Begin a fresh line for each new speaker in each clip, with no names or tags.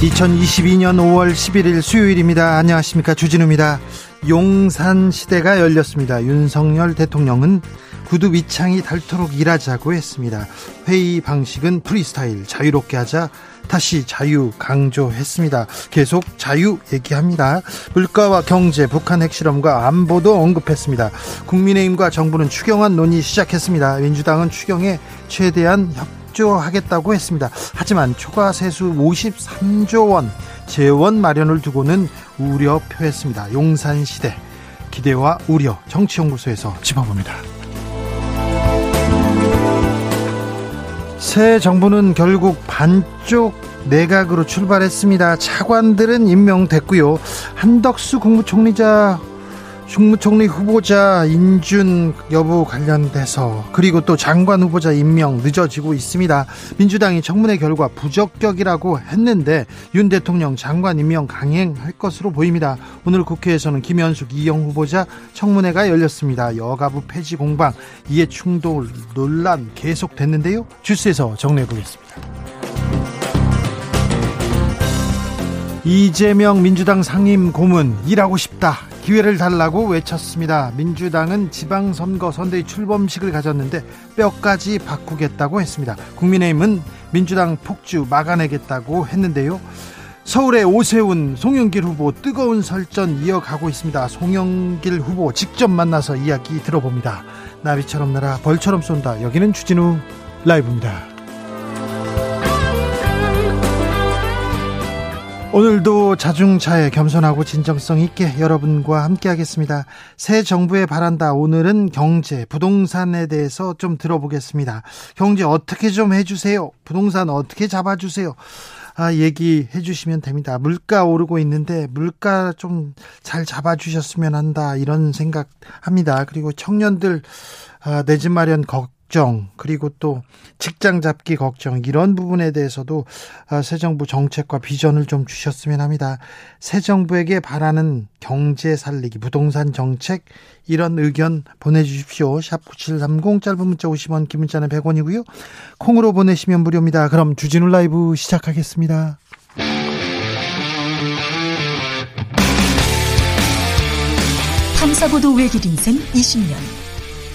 2022년 5월 11일 수요일입니다. 안녕하십니까. 주진우입니다. 용산 시대가 열렸습니다. 윤석열 대통령은 구두 밑창이 닳도록 일하자고 했습니다. 회의 방식은 프리스타일 자유롭게 하자 다시 자유 강조했습니다. 계속 자유 얘기합니다. 물가와 경제, 북한 핵실험과 안보도 언급했습니다. 국민의힘과 정부는 추경안 논의 시작했습니다. 민주당은 추경에 최대한 협 조하겠다고 했습니다. 하지만 초과 세수 53조 원 재원 마련을 두고는 우려 표했습니다. 용산 시대 기대와 우려 정치연구소에서 짚어봅니다. 새 정부는 결국 반쪽 내각으로 출발했습니다. 차관들은 임명됐고요. 한덕수 국무총리자 국무총리 후보자 인준 여부 관련돼서 그리고 또 장관 후보자 임명 늦어지고 있습니다. 민주당이 청문회 결과 부적격이라고 했는데 윤 대통령 장관 임명 강행할 것으로 보입니다. 오늘 국회에서는 김현숙 이영 후보자 청문회가 열렸습니다. 여가부 폐지 공방 이해 충돌 논란 계속됐는데요. 주스에서 정리해 보겠습니다. 이재명 민주당 상임 고문 일하고 싶다. 기회를 달라고 외쳤습니다. 민주당은 지방선거 선대위 출범식을 가졌는데 뼈까지 바꾸겠다고 했습니다. 국민의힘은 민주당 폭주 막아내겠다고 했는데요. 서울의 오세훈, 송영길 후보 뜨거운 설전 이어가고 있습니다. 송영길 후보 직접 만나서 이야기 들어봅니다. 나비처럼 날아 벌처럼 쏜다. 여기는 주진우 라이브입니다. 오늘도 자중차에 겸손하고 진정성 있게 여러분과 함께하겠습니다. 새 정부에 바란다. 오늘은 경제, 부동산에 대해서 좀 들어보겠습니다. 경제 어떻게 좀 해주세요. 부동산 어떻게 잡아주세요. 아, 얘기해 주시면 됩니다. 물가 오르고 있는데 물가 좀 잘 잡아주셨으면 한다 이런 생각 합니다. 그리고 청년들 아, 내 집 마련 걱 걱정 그리고 또 직장 잡기 걱정 이런 부분에 대해서도 아, 새 정부 정책과 비전을 좀 주셨으면 합니다. 새 정부에게 바라는 경제 살리기 부동산 정책 이런 의견 보내주십시오. 샵 9730 짧은 문자 50원 긴 문자는 100원이고요. 콩으로 보내시면 무료입니다. 그럼 주진우 라이브 시작하겠습니다.
탐사보도 외길 인생 20년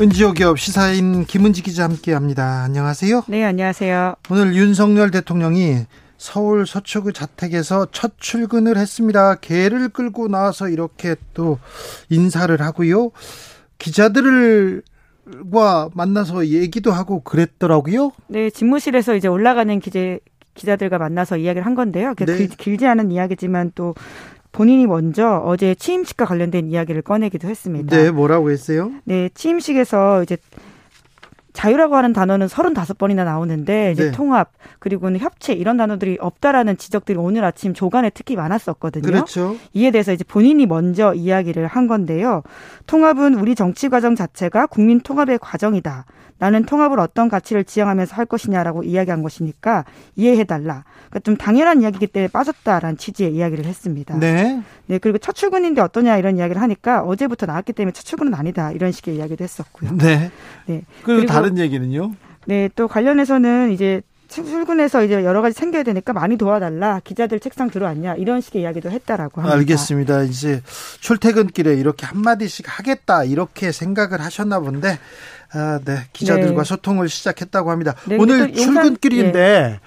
은지오 기업 시사인 김은지 기자 함께합니다. 안녕하세요.
네, 안녕하세요.
오늘 윤석열 대통령이 서울 서초구 자택에서 첫 출근을 했습니다. 개를 끌고 나와서 이렇게 또 인사를 하고요. 기자들을 과 만나서 얘기도 하고 그랬더라고요.
네, 집무실에서 이제 올라가는 기자 기자들과 만나서 이야기를 한 건데요. 네. 길, 지 않은 이야기지만 또 본인이 먼저 어제 취임식과 관련된 이야기를 꺼내기도 했습니다.
네, 뭐라고 했어요?
네, 취임식에서 이제 자유라고 하는 단어는 35번이나 나오는데 이제 네. 통합 그리고는 협치 이런 단어들이 없다라는 지적들이 오늘 아침 조간에 특히 많았었거든요.
그렇죠.
이에 대해서 이제 본인이 먼저 이야기를 한 건데요. 통합은 우리 정치 과정 자체가 국민 통합의 과정이다. 나는 통합을 어떤 가치를 지향하면서 할 것이냐라고 이야기한 것이니까 이해해달라. 그러니까 좀 당연한 이야기이기 때문에 빠졌다라는 취지의 이야기를 했습니다.
네.
네, 그리고 첫 출근인데 어떠냐 이런 이야기를 하니까 어제부터 나왔기 때문에 첫 출근은 아니다. 이런 식의 이야기도 했었고요.
네. 네. 그리고, 그리고 다른 얘기는요?
네, 또 관련해서는 이제 출근해서 이제 여러 가지 챙겨야 되니까 많이 도와달라. 기자들 책상 들어왔냐. 이런 식의 이야기도 했다라고 합니다.
알겠습니다. 이제 출퇴근길에 이렇게 한마디씩 하겠다. 이렇게 생각을 하셨나 본데, 아, 네. 기자들과 네. 소통을 시작했다고 합니다. 네, 오늘 용산, 출근길인데, 예.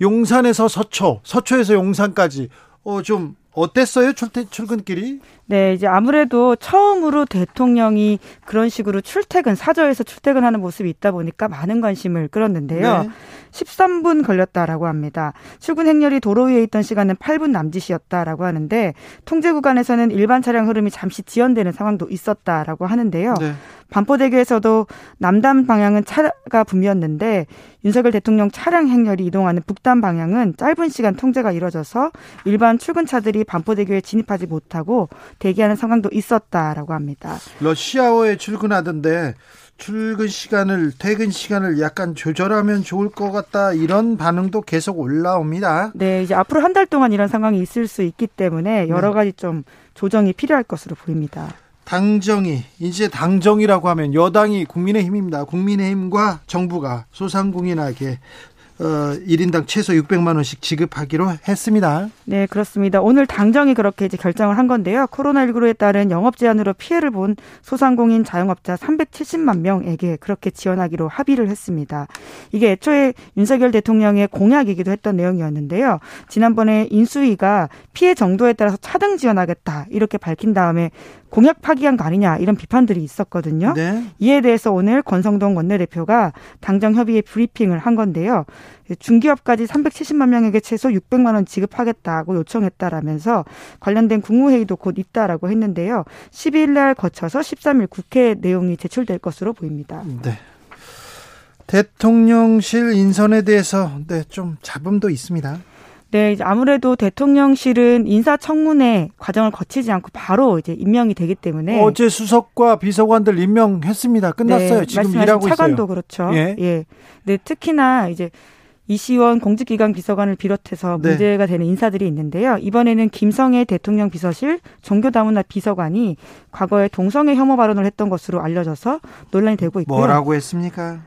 용산에서 서초, 서초에서 용산까지, 어, 좀, 어땠어요? 출퇴, 출근길이?
네, 이제 아무래도 처음으로 대통령이 그런 식으로 출퇴근, 사저에서 출퇴근하는 모습이 있다 보니까 많은 관심을 끌었는데요. 네. 13분 걸렸다라고 합니다. 출근 행렬이 도로 위에 있던 시간은 8분 남짓이었다라고 하는데 통제 구간에서는 일반 차량 흐름이 잠시 지연되는 상황도 있었다라고 하는데요. 네. 반포대교에서도 남단 방향은 차가 붐이었는데 윤석열 대통령 차량 행렬이 이동하는 북단 방향은 짧은 시간 통제가 이뤄져서 일반 출근차들이 반포대교에 진입하지 못하고 대기하는 상황도 있었다라고 합니다.
러시아어에 출근하던데 출근 시간을 퇴근 시간을 약간 조절하면 좋을 것 같다 이런 반응도 계속 올라옵니다.
네, 이제 앞으로 한 달 동안 이런 상황이 있을 수 있기 때문에 여러 네. 가지 좀 조정이 필요할 것으로 보입니다.
당정이 이제 당정이라고 하면 여당이 국민의힘입니다. 국민의힘과 정부가 소상공인에게 어, 1인당 최소 600만 원씩 지급하기로 했습니다.
네, 그렇습니다. 오늘 당정이 그렇게 이제 결정을 한 건데요. 코로나19에 따른 영업 제한으로 피해를 본 소상공인 자영업자 370만 명에게 그렇게 지원하기로 합의를 했습니다. 이게 애초에 윤석열 대통령의 공약이기도 했던 내용이었는데요. 지난번에 인수위가 피해 정도에 따라서 차등 지원하겠다 이렇게 밝힌 다음에 공약 파기한 거 아니냐 이런 비판들이 있었거든요. 네. 이에 대해서 오늘 권성동 원내대표가 당정 협의회 브리핑을 한 건데요. 중기업까지 370만 명에게 최소 600만 원 지급하겠다고 요청했다라면서 관련된 국무회의도 곧 있다라고 했는데요. 12일 날 거쳐서 13일 국회 내용이 제출될 것으로 보입니다.
네. 대통령실 인선에 대해서 네, 좀 잡음도 있습니다.
네, 이제 아무래도 대통령실은 인사청문회 과정을 거치지 않고 바로 이제 임명이 되기 때문에
어제 수석과 비서관들 임명했습니다. 끝났어요. 네, 지금 일하고
차관도
있어요.
그렇죠. 예. 예. 네, 특히나 이제 이시원 공직기관 비서관을 비롯해서 네. 문제가 네. 되는 인사들이 있는데요. 이번에는 김성애 대통령 비서실 종교다문화 비서관이 과거에 동성애 혐오 발언을 했던 것으로 알려져서 논란이 되고 있고요.
뭐라고 했습니까?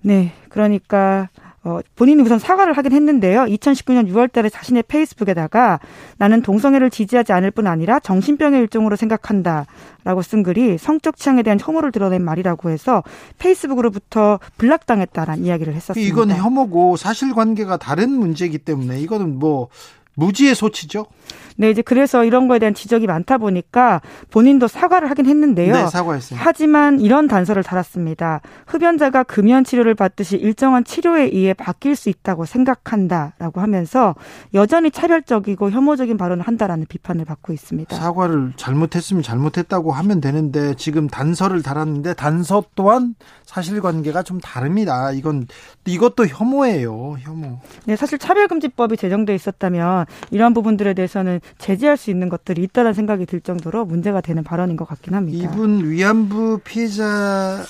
네, 그러니까 어, 본인이 우선 사과를 하긴 했는데요. 2019년 6월 달에 자신의 페이스북에다가 나는 동성애를 지지하지 않을 뿐 아니라 정신병의 일종으로 생각한다. 라고 쓴 글이 성적 취향에 대한 혐오를 드러낸 말이라고 해서 페이스북으로부터 블락당했다라는 이야기를 했었습니다.
이건 혐오고 사실관계가 다른 문제이기 때문에 이거는 뭐 무지의 소치죠.
네, 이제 그래서 이런 거에 대한 지적이 많다 보니까 본인도 사과를 하긴 했는데요.
네, 사과했어요.
하지만 이런 단서를 달았습니다. 흡연자가 금연 치료를 받듯이 일정한 치료에 의해 바뀔 수 있다고 생각한다라고 하면서 여전히 차별적이고 혐오적인 발언을 한다라는 비판을 받고 있습니다.
사과를 잘못했으면 잘못했다고 하면 되는데 지금 단서를 달았는데 단서 또한 사실관계가 좀 다릅니다. 이건 이것도 혐오예요. 혐오.
네, 사실 차별금지법이 제정돼 있었다면 이러한 부분들에 대해서 는 제재할 수 있는 것들이 있다는 생각이 들 정도로 문제가 되는 발언인 것 같긴 합니다.
이분 위안부 피해자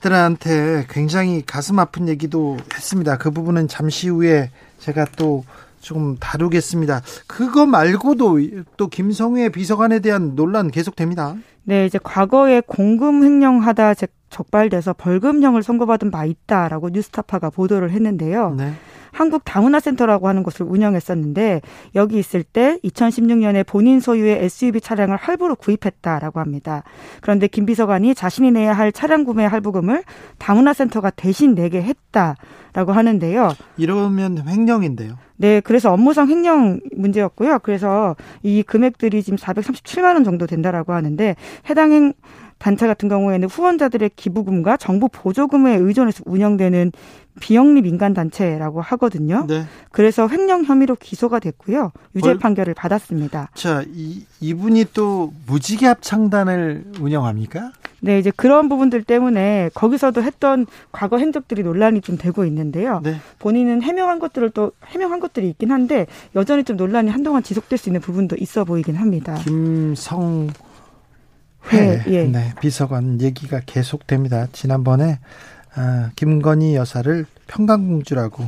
들한테 굉장히 가슴 아픈 얘기도 했습니다. 그 부분은 잠시 후에 제가 또 조금 다루겠습니다. 그거 말고도 또 김성회 비서관에 대한 논란 계속됩니다.
네, 이제 과거에 공금 횡령하다 적발돼서 벌금형을 선고받은 바 있다라고 뉴스타파가 보도를 했는데요. 네. 한국 다문화 센터라고 하는 곳을 운영했었는데 여기 있을 때 2016년에 본인 소유의 SUV 차량을 할부로 구입했다라고 합니다. 그런데 김 비서관이 자신이 내야 할 차량 구매 할부금을 다문화 센터가 대신 내게 했다라고 하는데요.
이러면 횡령인데요.
네, 그래서 업무상 횡령 문제였고요. 그래서 이 금액들이 지금 437만 원 정도 된다라고 하는데 해당 행 단체 같은 경우에는 후원자들의 기부금과 정부 보조금에 의존해서 운영되는 비영리 민간 단체라고 하거든요. 네. 그래서 횡령 혐의로 기소가 됐고요. 유죄 벌... 판결을 받았습니다.
자, 이, 이분이 또 무지개 합 창단을 운영합니까?
네, 이제 그런 부분들 때문에 거기서도 했던 과거 행적들이 논란이 좀 되고 있는데요. 네. 본인은 해명한 것들을 또 해명한 것들이 있긴 한데 여전히 좀 논란이 한동안 지속될 수 있는 부분도 있어 보이긴 합니다.
김성 회, 예. 네, 비서관 얘기가 계속됩니다. 지난번에 아, 김건희 여사를 평강공주라고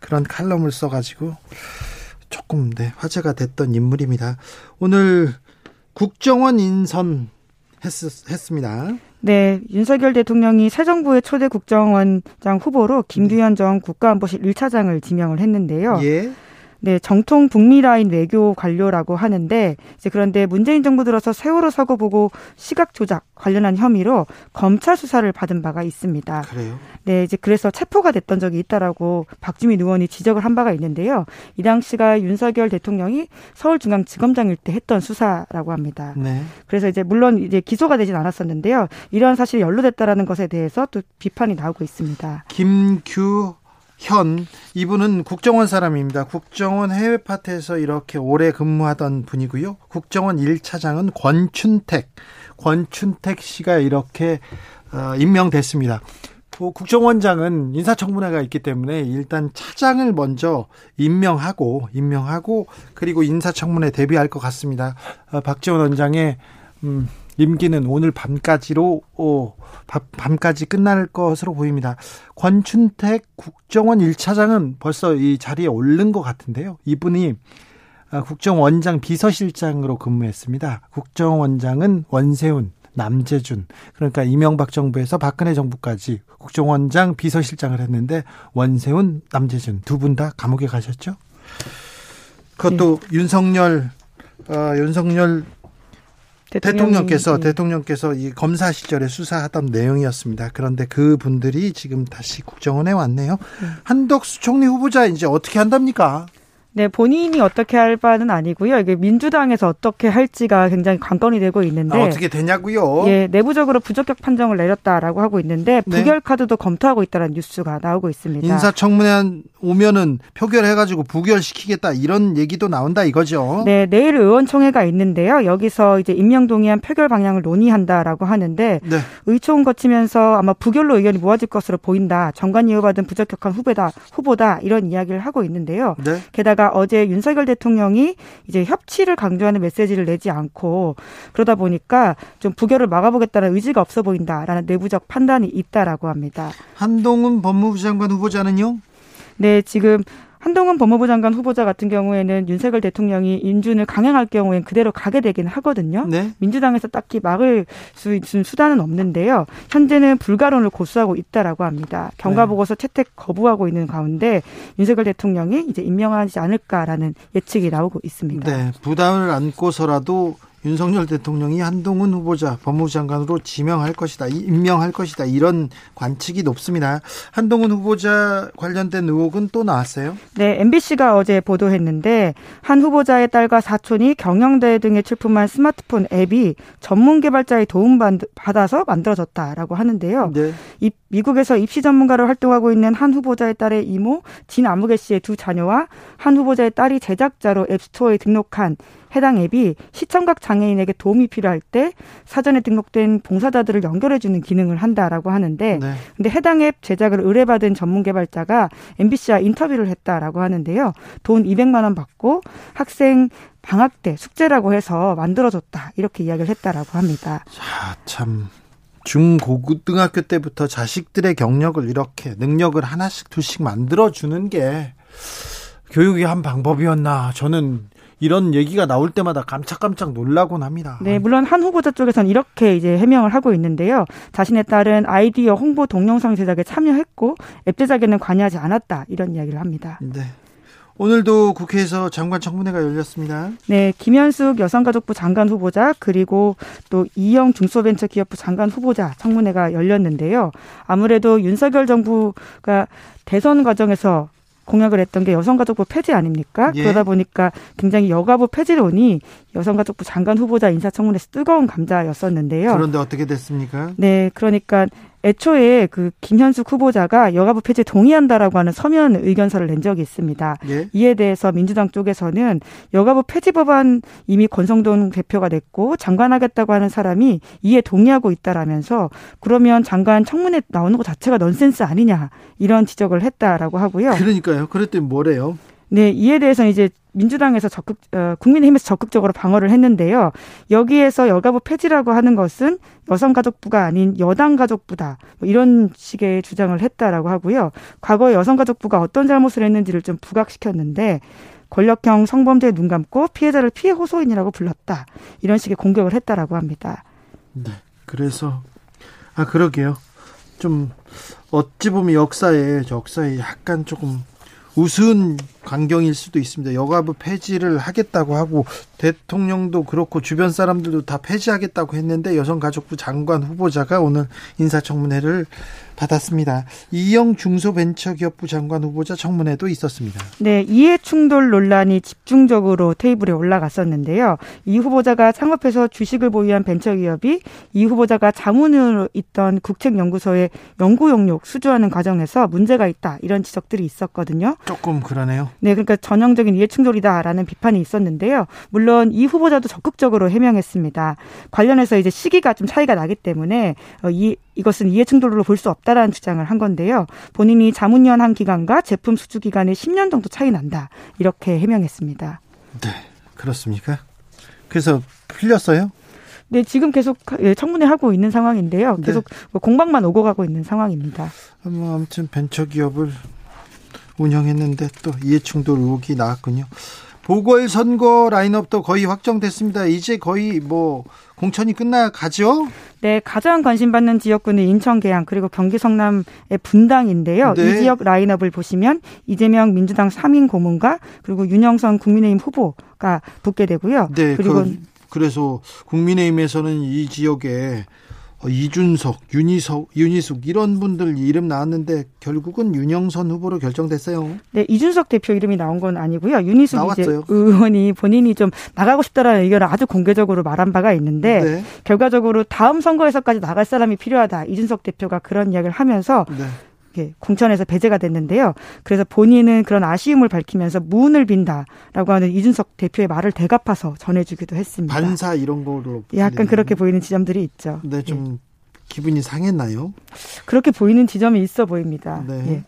그런 칼럼을 써가지고 조금 네, 화제가 됐던 인물입니다. 오늘 국정원 인선 했, 했습니다.
네, 윤석열 대통령이 새 정부의 초대 국정원장 후보로 김두현 전 국가안보실 1차장을 지명을 했는데요.
예.
네, 정통 북미 라인 외교 관료라고 하는데 이제 그런데 문재인 정부 들어서 세월호 사고 보고 시각 조작 관련한 혐의로 검찰 수사를 받은 바가 있습니다.
그래요?
네, 이제 그래서 체포가 됐던 적이 있다라고 박주민 의원이 지적을 한 바가 있는데요. 이 당시가 윤석열 대통령이 서울중앙지검장일 때 했던 수사라고 합니다.
네.
그래서 이제 물론 이제 기소가 되진 않았었는데요. 이러한 사실이 연루됐다라는 것에 대해서 또 비판이 나오고 있습니다.
김규 현 이분은 국정원 사람입니다. 국정원 해외 파트에서 이렇게 오래 근무하던 분이고요. 국정원 1차장은 권춘택 권춘택 씨가 이렇게 어, 임명됐습니다. 뭐 국정원장은 인사청문회가 있기 때문에 일단 차장을 먼저 임명하고 임명하고 그리고 인사청문회 대비할 것 같습니다. 어, 박지원 원장의 음, 임기는 오늘 밤까지로 오, 밤까지 끝날 것으로 보입니다. 권춘택 국정원 1차장은 벌써 이 자리에 오른 것 같은데요. 이분이 아, 국정원장 비서실장으로 근무했습니다. 국정원장은 원세훈, 남재준, 그러니까 이명박 정부에서 박근혜 정부까지 국정원장 비서실장을 했는데 원세훈, 남재준 두 분 다 감옥에 가셨죠? 그것도 네. 윤석열, 어, 윤석열 대통령께서 대통령께서 이 검사 시절에 수사하던 내용이었습니다. 그런데 그 분들이 지금 다시 국정원에 왔네요. 네. 한덕수 총리 후보자 이제 어떻게 한답니까?
네, 본인이 어떻게 할 바는 아니고요. 이게 민주당에서 어떻게 할지가 굉장히 관건이 되고 있는데
아, 어떻게 되냐고요?
예, 내부적으로 부적격 판정을 내렸다라고 하고 있는데 네. 부결 카드도 검토하고 있다는 뉴스가 나오고 있습니다.
인사청문회 오면은 표결해가지고 부결시키겠다 이런 얘기도 나온다 이거죠.
네, 내일 의원총회가 있는데요. 여기서 이제 임명 동의안 표결 방향을 논의한다라고 하는데 네. 의총 거치면서 아마 부결로 의견이 모아질 것으로 보인다. 정관 이어받은 부적격한 후배다 후보다 이런 이야기를 하고 있는데요. 네. 게다가 게다가 어제 윤석열 대통령이 이제 협치를 강조하는 메시지를 내지 않고 그러다 보니까 좀 부결을 막아보겠다는 의지가 없어 보인다라는 내부적 판단이 있다라고 합니다.
한동훈 법무부 장관 후보자는요?
네, 지금 한동훈 법무부 장관 후보자 같은 경우에는 윤석열 대통령이 인준을 강행할 경우엔 그대로 가게 되긴 하거든요. 네. 민주당에서 딱히 막을 수 있는 수단은 없는데요. 현재는 불가론을 고수하고 있다라고 합니다. 경과 보고서 채택 거부하고 있는 가운데 윤석열 대통령이 이제 임명하지 않을까라는 예측이 나오고 있습니다.
네, 부담을 안고서라도 윤석열 대통령이 한동훈 후보자 법무부 장관으로 지명할 것이다, 임명할 것이다 이런 관측이 높습니다. 한동훈 후보자 관련된 의혹은 또 나왔어요?
네, MBC가 어제 보도했는데 한 후보자의 딸과 사촌이 경영대 등에 출품한 스마트폰 앱이 전문 개발자의 도움 받아서 만들어졌다라고 하는데요. 네. 이 미국에서 입시 전문가로 활동하고 있는 한 후보자의 딸의 이모 진 아무개 씨의 두 자녀와 한 후보자의 딸이 제작자로 앱스토어에 등록한 해당 앱이 시청각 장애인에게 도움이 필요할 때 사전에 등록된 봉사자들을 연결해주는 기능을 한다라고 하는데, 네. 근데 해당 앱 제작을 의뢰받은 전문 개발자가 MBC와 인터뷰를 했다라고 하는데요. 돈 200만 원 받고 학생 방학 때 숙제라고 해서 만들어줬다 이렇게 이야기를 했다라고 합니다.
자, 참 중고등학교 때부터 자식들의 경력을 이렇게 능력을 하나씩 둘씩 만들어 주는 게 교육의 한 방법이었나 저는 이런 얘기가 나올 때마다 깜짝깜짝 놀라곤 합니다.
네, 물론 한 후보자 쪽에서는 이렇게 이제 해명을 하고 있는데요. 자신의 딸은 아이디어 홍보 동영상 제작에 참여했고 앱 제작에는 관여하지 않았다 이런 이야기를 합니다.
네. 오늘도 국회에서 장관 청문회가 열렸습니다.
네, 김현숙 여성가족부 장관 후보자 그리고 또 이영 중소벤처기업부 장관 후보자 청문회가 열렸는데요. 아무래도 윤석열 정부가 대선 과정에서 공약을 했던 게 여성가족부 폐지 아닙니까? 예. 그러다 보니까 굉장히 여가부 폐지론이 여성가족부 장관 후보자 인사청문회에서 뜨거운 감자였었는데요.
그런데 어떻게 됐습니까?
네, 그러니까 애초에 그 김현숙 후보자가 여가부 폐지 동의한다라고 하는 서면 의견서를 낸 적이 있습니다. 예? 이에 대해서 민주당 쪽에서는 여가부 폐지 법안 이미 권성동 대표가 냈고 장관하겠다고 하는 사람이 이에 동의하고 있다라면서 그러면 장관 청문회 나오는 것 자체가 넌센스 아니냐 이런 지적을 했다라고 하고요.
그러니까요. 그랬더니 뭐래요?
네, 이에 대해서 이제 민주당에서 적극 어, 국민의힘에서 적극적으로 방어를 했는데요. 여기에서 여가부 폐지라고 하는 것은 여성가족부가 아닌 여당가족부다. 뭐 이런 식의 주장을 했다라고 하고요. 과거 여성가족부가 어떤 잘못을 했는지를 좀 부각시켰는데 권력형 성범죄에 눈 감고 피해자를 피해 호소인이라고 불렀다. 이런 식의 공격을 했다라고 합니다.
네. 그래서 아 그러게요. 좀 어찌 보면 역사에 역사에 약간 조금 우스운 광경일 수도 있습니다. 여가부 폐지를 하겠다고 하고 대통령도 그렇고 주변 사람들도 다 폐지하겠다고 했는데 여성가족부 장관 후보자가 오늘 인사청문회를 받았습니다. 이영 중소벤처기업부 장관 후보자 청문회도 있었습니다.
네, 이해 충돌 논란이 집중적으로 테이블에 올라갔었는데요. 이 후보자가 창업해서 주식을 보유한 벤처기업이 이 후보자가 자문으로 있던 국책연구소에 연구 용역 수주하는 과정에서 문제가 있다 이런 지적들이 있었거든요.
조금 그러네요.
네, 그러니까 전형적인 이해 충돌이다라는 비판이 있었는데요. 물론 이 후보자도 적극적으로 해명했습니다. 관련해서 이제 시기가 좀 차이가 나기 때문에 어, 이 이것은 이해 충돌로 볼 수 없다라는 주장을 한 건데요. 본인이 자문위원 기간과 제품 수주 기간이 10년 정도 차이 난다. 이렇게 해명했습니다.
네. 그렇습니까? 그래서 풀렸어요?
네, 지금 계속 예, 청문회 하고 있는 상황인데요. 네. 계속 네. 공방만 오고 가고 있는 상황입니다.
뭐 아무튼 벤처기업을 운영했는데 또 이해충돌 의혹이 나왔군요. 보궐선거 라인업도 거의 확정됐습니다. 이제 거의 뭐 공천이 끝나가죠?
네, 가장 관심받는 지역구는 인천 계양 그리고 경기 성남의 분당인데요. 네. 이 지역 라인업을 보시면 이재명 민주당 3인 고문과 그리고 윤영선 국민의힘 후보가 붙게 되고요.
네, 그리고 그, 그래서 국민의힘에서는 이 지역에 어, 이준석, 윤희석, 윤희숙 이런 분들 이름 나왔는데 결국은 윤영선 후보로 결정됐어요.
네, 이준석 대표 이름이 나온 건 아니고요. 윤희숙 의원이 본인이 좀 나가고 싶다라는 의견을 아주 공개적으로 말한 바가 있는데 네. 결과적으로 다음 선거에서까지 나갈 사람이 필요하다. 이준석 대표가 그런 이야기를 하면서 네. 예, 공천에서 배제가 됐는데요. 그래서 본인은 그런 아쉬움을 밝히면서 무운을 빈다라고 하는 이준석 대표의 말을 대갚아서 전해주기도 했습니다.
반사 이런 거로
약간 그렇게 보이는 지점들이 있죠.
네, 좀 예. 기분이 상했나요?
그렇게 보이는 지점이 있어 보입니다. 네. 예.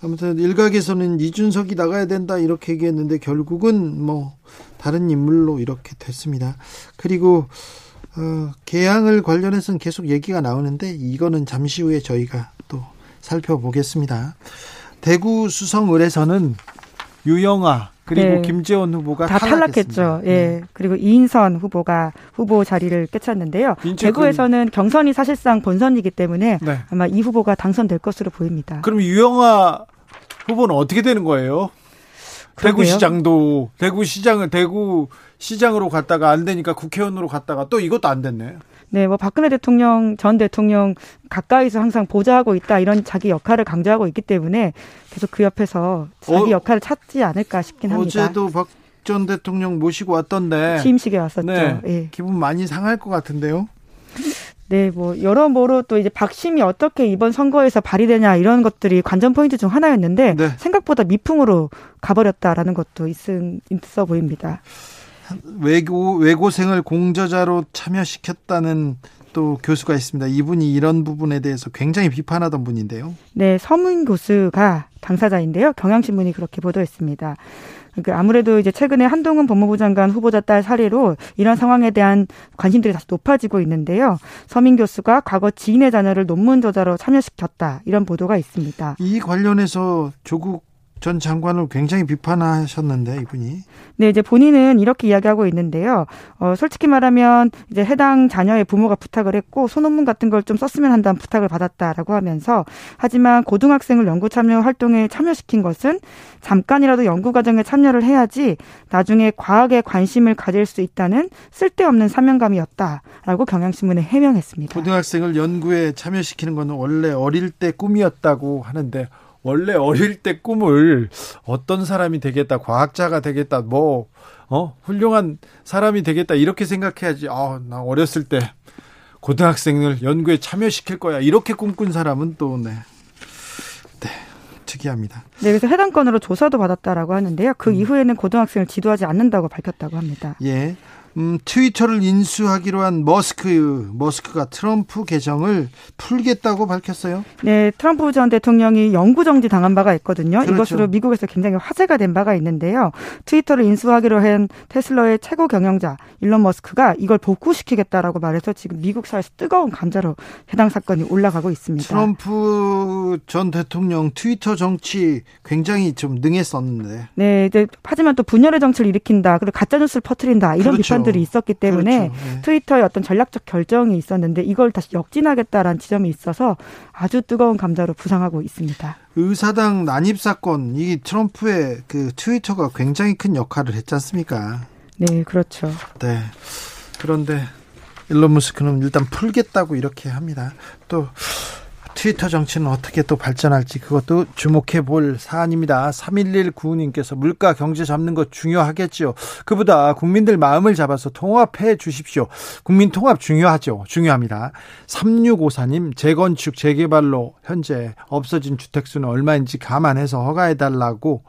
아무튼 일각에서는 이준석이 나가야 된다 이렇게 얘기했는데 결국은 뭐 다른 인물로 이렇게 됐습니다. 그리고 어, 개항을 관련해서는 계속 얘기가 나오는데 이거는 잠시 후에 저희가 또 살펴보겠습니다. 대구 수성을에서는 유영아 그리고 네. 김재원 후보가 다
탈락했죠. 예. 네. 그리고 이인선 후보가 후보 자리를 깨쳤는데요. 대구에서는 경선이 사실상 본선이기 때문에 네. 아마 이 후보가 당선될 것으로 보입니다.
그럼 유영아 후보는 어떻게 되는 거예요? 대구시장도 대구시장을 대구 시장으로 갔다가 안 되니까 국회의원으로 갔다가 또 이것도 안 됐네.
네, 뭐 박근혜 대통령 전 대통령 가까이서 항상 보좌하고 있다 이런 자기 역할을 강조하고 있기 때문에 계속 그 옆에서 자기 어, 역할을 찾지 않을까 싶긴 합니다.
어제도 박 전 대통령 모시고 왔던데
취임식에 왔었죠.
네, 네. 기분 많이 상할 것 같은데요.
네, 뭐 여러모로 또 이제 박심이 어떻게 이번 선거에서 발휘되냐 이런 것들이 관전 포인트 중 하나였는데 네. 생각보다 미풍으로 가버렸다라는 것도 있, 있어 보입니다.
외고 외고생을 공저자로 참여시켰다는 또 교수가 있습니다. 이분이 이런 부분에 대해서 굉장히 비판하던 분인데요.
네, 서문 교수가 당사자인데요. 경향신문이 그렇게 보도했습니다. 그러니까 아무래도 이제 최근에 한동훈 법무부 장관 후보자 딸 사례로 이런 상황에 대한 관심들이 다시 높아지고 있는데요. 서민 교수가 과거 지인의 자녀를 논문 저자로 참여시켰다 이런 보도가 있습니다.
이 관련해서 조국 전 장관을 굉장히 비판하셨는데 이분이.
네, 이제 본인은 이렇게 이야기하고 있는데요. 어, 솔직히 말하면 이제 해당 자녀의 부모가 부탁을 했고 소논문 같은 걸 좀 썼으면 한다는 부탁을 받았다라고 하면서 하지만 고등학생을 연구 참여 활동에 참여시킨 것은 잠깐이라도 연구 과정에 참여를 해야지 나중에 과학에 관심을 가질 수 있다는 쓸데없는 사명감이었다라고 경향신문에 해명했습니다.
고등학생을 연구에 참여시키는 것은 원래 어릴 때 꿈이었다고 하는데 원래 어릴 때 꿈을 어떤 사람이 되겠다, 과학자가 되겠다, 뭐, 어, 훌륭한 사람이 되겠다, 이렇게 생각해야지. 아, 나 어렸을 때 고등학생을 연구에 참여시킬 거야. 이렇게 꿈꾼 사람은 또, 네. 네. 특이합니다.
네, 그래서 해당 건으로 조사도 받았다라고 하는데요. 그 음. 이후에는 고등학생을 지도하지 않는다고 밝혔다고 합니다.
예. 음, 트위터를 인수하기로 한 머스크, 머스크가 트럼프 계정을 풀겠다고 밝혔어요.
네, 트럼프 전 대통령이 영구 정지 당한 바가 있거든요. 그렇죠. 이것으로 미국에서 굉장히 화제가 된 바가 있는데요. 트위터를 인수하기로 한 테슬라의 최고 경영자 일론 머스크가 이걸 복구시키겠다라고 말해서 지금 미국 사회에서 뜨거운 감자로 해당 사건이 올라가고 있습니다.
트럼프 전 대통령 트위터 정치 굉장히 좀 능했었는데.
네, 하지만 또 분열의 정치를 일으킨다. 그리고 가짜 뉴스를 퍼뜨린다. 이런 그렇죠. 비판 부분들이 있었기 때문에
그렇죠. 네.
트위터의 어떤 전략적 결정이 있었는데 이걸 다시 역진하겠다라는 지점이 있어서 아주 뜨거운 감자로 부상하고 있습니다.
의사당 난입 사건 이 트럼프의 그 트위터가 굉장히 큰 역할을 했지 않습니까?
네, 그렇죠.
네. 그런데 일론 머스크는 일단 풀겠다고 이렇게 합니다. 또 트위터 정치는 어떻게 또 발전할지 그것도 주목해 볼 사안입니다. 311 구우님께서 물가 경제 잡는 것 중요하겠죠. 그보다 국민들 마음을 잡아서 통합해 주십시오. 국민 통합 중요하죠. 중요합니다. 3654님 재건축 재개발로 현재 없어진 주택수는 얼마인지 감안해서 허가해 달라고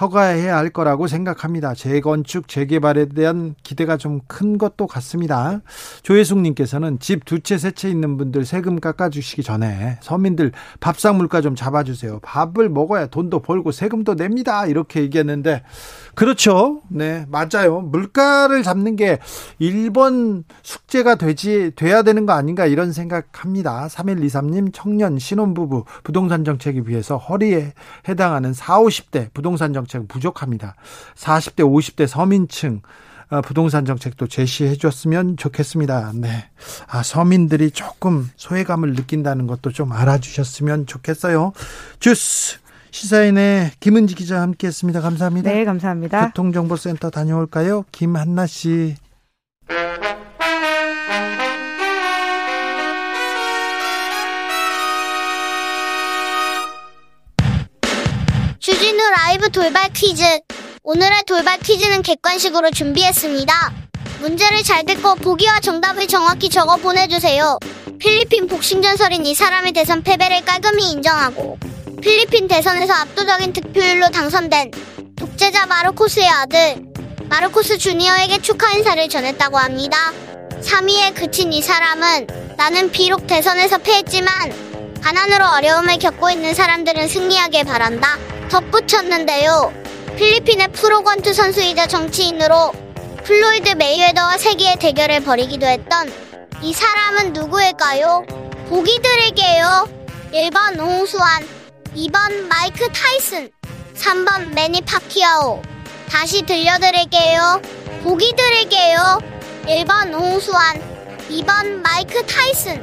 허가해야 할 거라고 생각합니다. 재건축 재개발에 대한 기대가 좀 큰 것도 같습니다. 조혜숙님께서는 집 두 채 세 채 있는 분들 세금 깎아주시기 전에 서민들 밥상 물가 좀 잡아주세요. 밥을 먹어야 돈도 벌고 세금도 냅니다. 이렇게 얘기했는데 그렇죠. 네, 맞아요. 물가를 잡는 게 1번 숙제가 되지 돼야 되는 거 아닌가 이런 생각합니다. 3123님 청년 신혼부부 부동산 정책에 비해서 허리에 해당하는 4, 50대 부동산 정책 은 부족합니다. 40대, 50대 서민층 어, 부동산 정책도 제시해 줬으면 좋겠습니다. 네. 아, 서민들이 조금 소외감을 느낀다는 것도 좀 알아주셨으면 좋겠어요. 주스 시사인의 김은지 기자 함께 했습니다. 감사합니다.
네, 감사합니다.
교통정보센터 다녀올까요? 김한나 씨.
라이브 돌발 퀴즈. 오늘의 돌발 퀴즈는 객관식으로 준비했습니다. 문제를 잘 듣고 보기와 정답을 정확히 적어 보내주세요. 필리핀 복싱 전설인 이 사람의 대선 패배를 깔끔히 인정하고 필리핀 대선에서 압도적인 득표율로 당선된 독재자 마르코스의 아들 마르코스 주니어에게 축하 인사를 전했다고 합니다. 3위에 그친 이 사람은 나는 비록 대선에서 패했지만 가난으로 어려움을 겪고 있는 사람들은 승리하길 바란다. 덧붙였는데요. 필리핀의 프로권투 선수이자 정치인으로 플로이드 메이웨더와 세기의 대결을 벌이기도 했던 이 사람은 누구일까요? 보기 드릴게요. 1번 홍수환, 2번 마이크 타이슨, 3번 매니 파퀴아오. 다시 들려드릴게요. 보기 드릴게요. 1번 홍수환, 2번 마이크 타이슨,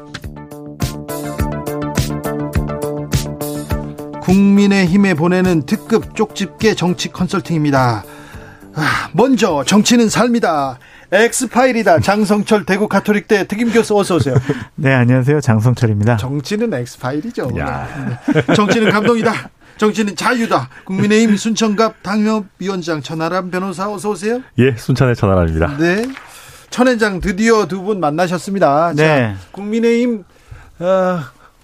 국민의힘에 보내는 특급 쪽집게 정치 컨설팅입니다. 아, 먼저 정치는 삶이다. 엑스파일이다. 장성철 대구 가톨릭대 특임 교수 어서 오세요.
네, 안녕하세요. 장성철입니다.
정치는 엑스파일이죠. 네. 정치는 감동이다. 정치는 자유다. 국민의힘 순천갑 당협위원장 천하람 변호사 어서 오세요.
예, 순천의 천하람입니다.
네. 천회장 드디어 두 분 만나셨습니다.
네.
자, 국민의힘 어,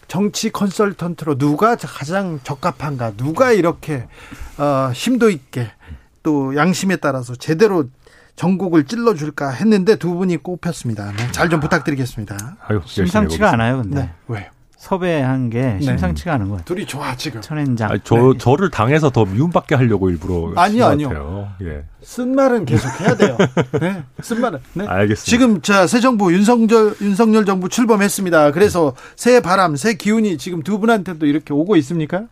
정치 컨설턴트로 누가 가장 적합한가? 누가 이렇게 어, 심도 있게 또 양심에 따라서 제대로 전국을 찔러줄까 했는데 두 분이 꼽혔습니다. 네, 잘좀 부탁드리겠습니다.
아유,
심상치가 않아요, 근데.
네. 왜요?
섭외한 게
네.
심상치가 않은 것 같아요.
둘이 좋아 지금.
천엔장.
아니, 저
네.
저를 당해서 더 미움받게 하려고 일부러
아니요, 아니요.
예,
쓴 말은 계속 해야 돼요. 네. 쓴 말은. 네.
알겠습니다.
지금 자 새 정부 윤석열 윤석열 정부 출범했습니다. 그래서 새 바람, 새 기운이 지금 두 분한테도 이렇게 오고 있습니까?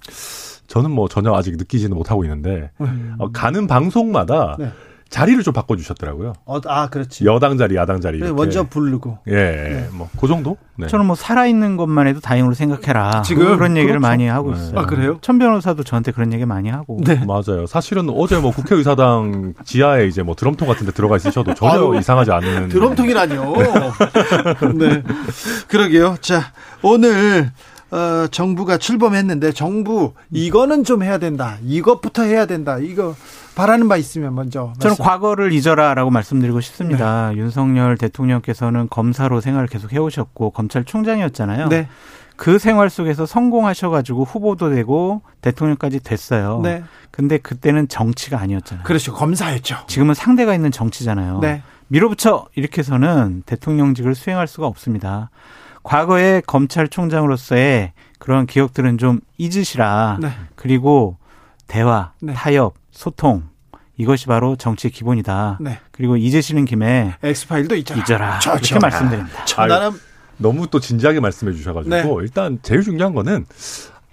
저는 뭐 전혀 아직 느끼지는 못하고 있는데 어, 가는 방송마다
네.
자리를 좀 바꿔주셨더라고요.
어, 아 그렇지.
여당 자리, 야당 자리
그래. 먼저 부르고.
예, 뭐그 정도. 네.
저는 뭐 살아있는 것만 해도 다행으로 생각해라.
지금?
그런 얘기를
그렇죠.
많이 하고
네.
있어요.
아, 그래요?
천 변호사도 저한테 그런 얘기 많이 하고.
네.
맞아요. 사실은 어제 뭐 국회의사당 지하에 이제 뭐 드럼통 같은 데 들어가 있으셔도 전혀
아유,
이상하지 않은.
드럼통이라뇨. 네. 그러게요. 자, 오늘 어, 정부가 출범했는데 정부 이거는 좀 해야 된다. 이것부터 해야 된다. 이거 바라는 바 있으면 먼저.
저는
말씀-
과거를 잊어라라고 말씀드리고 싶습니다. 윤석열 대통령께서는 검사로 생활을 계속 해오셨고 검찰총장이었잖아요.
네.
그 생활 속에서 성공하셔가지고 후보도 되고 대통령까지 됐어요.
네.
근데 그때는 정치가 아니었잖아요.
그렇죠. 검사였죠.
지금은 상대가 있는 정치잖아요.
네.
밀어붙여 이렇게 해서는 대통령직을 수행할 수가 없습니다. 과거에 검찰총장으로서의 그런 기억들은 좀 잊으시라.
네.
그리고 대화,
네.
타협, 소통 이것이 바로 정치의 기본이다.
네.
그리고 잊으시는 김에
엑스파일도 있잖아.
잊어라.
저,
이렇게
저.
말씀드립니다.
천하람
너무 또 진지하게 말씀해 주셔가지고
네.
일단 제일 중요한 거는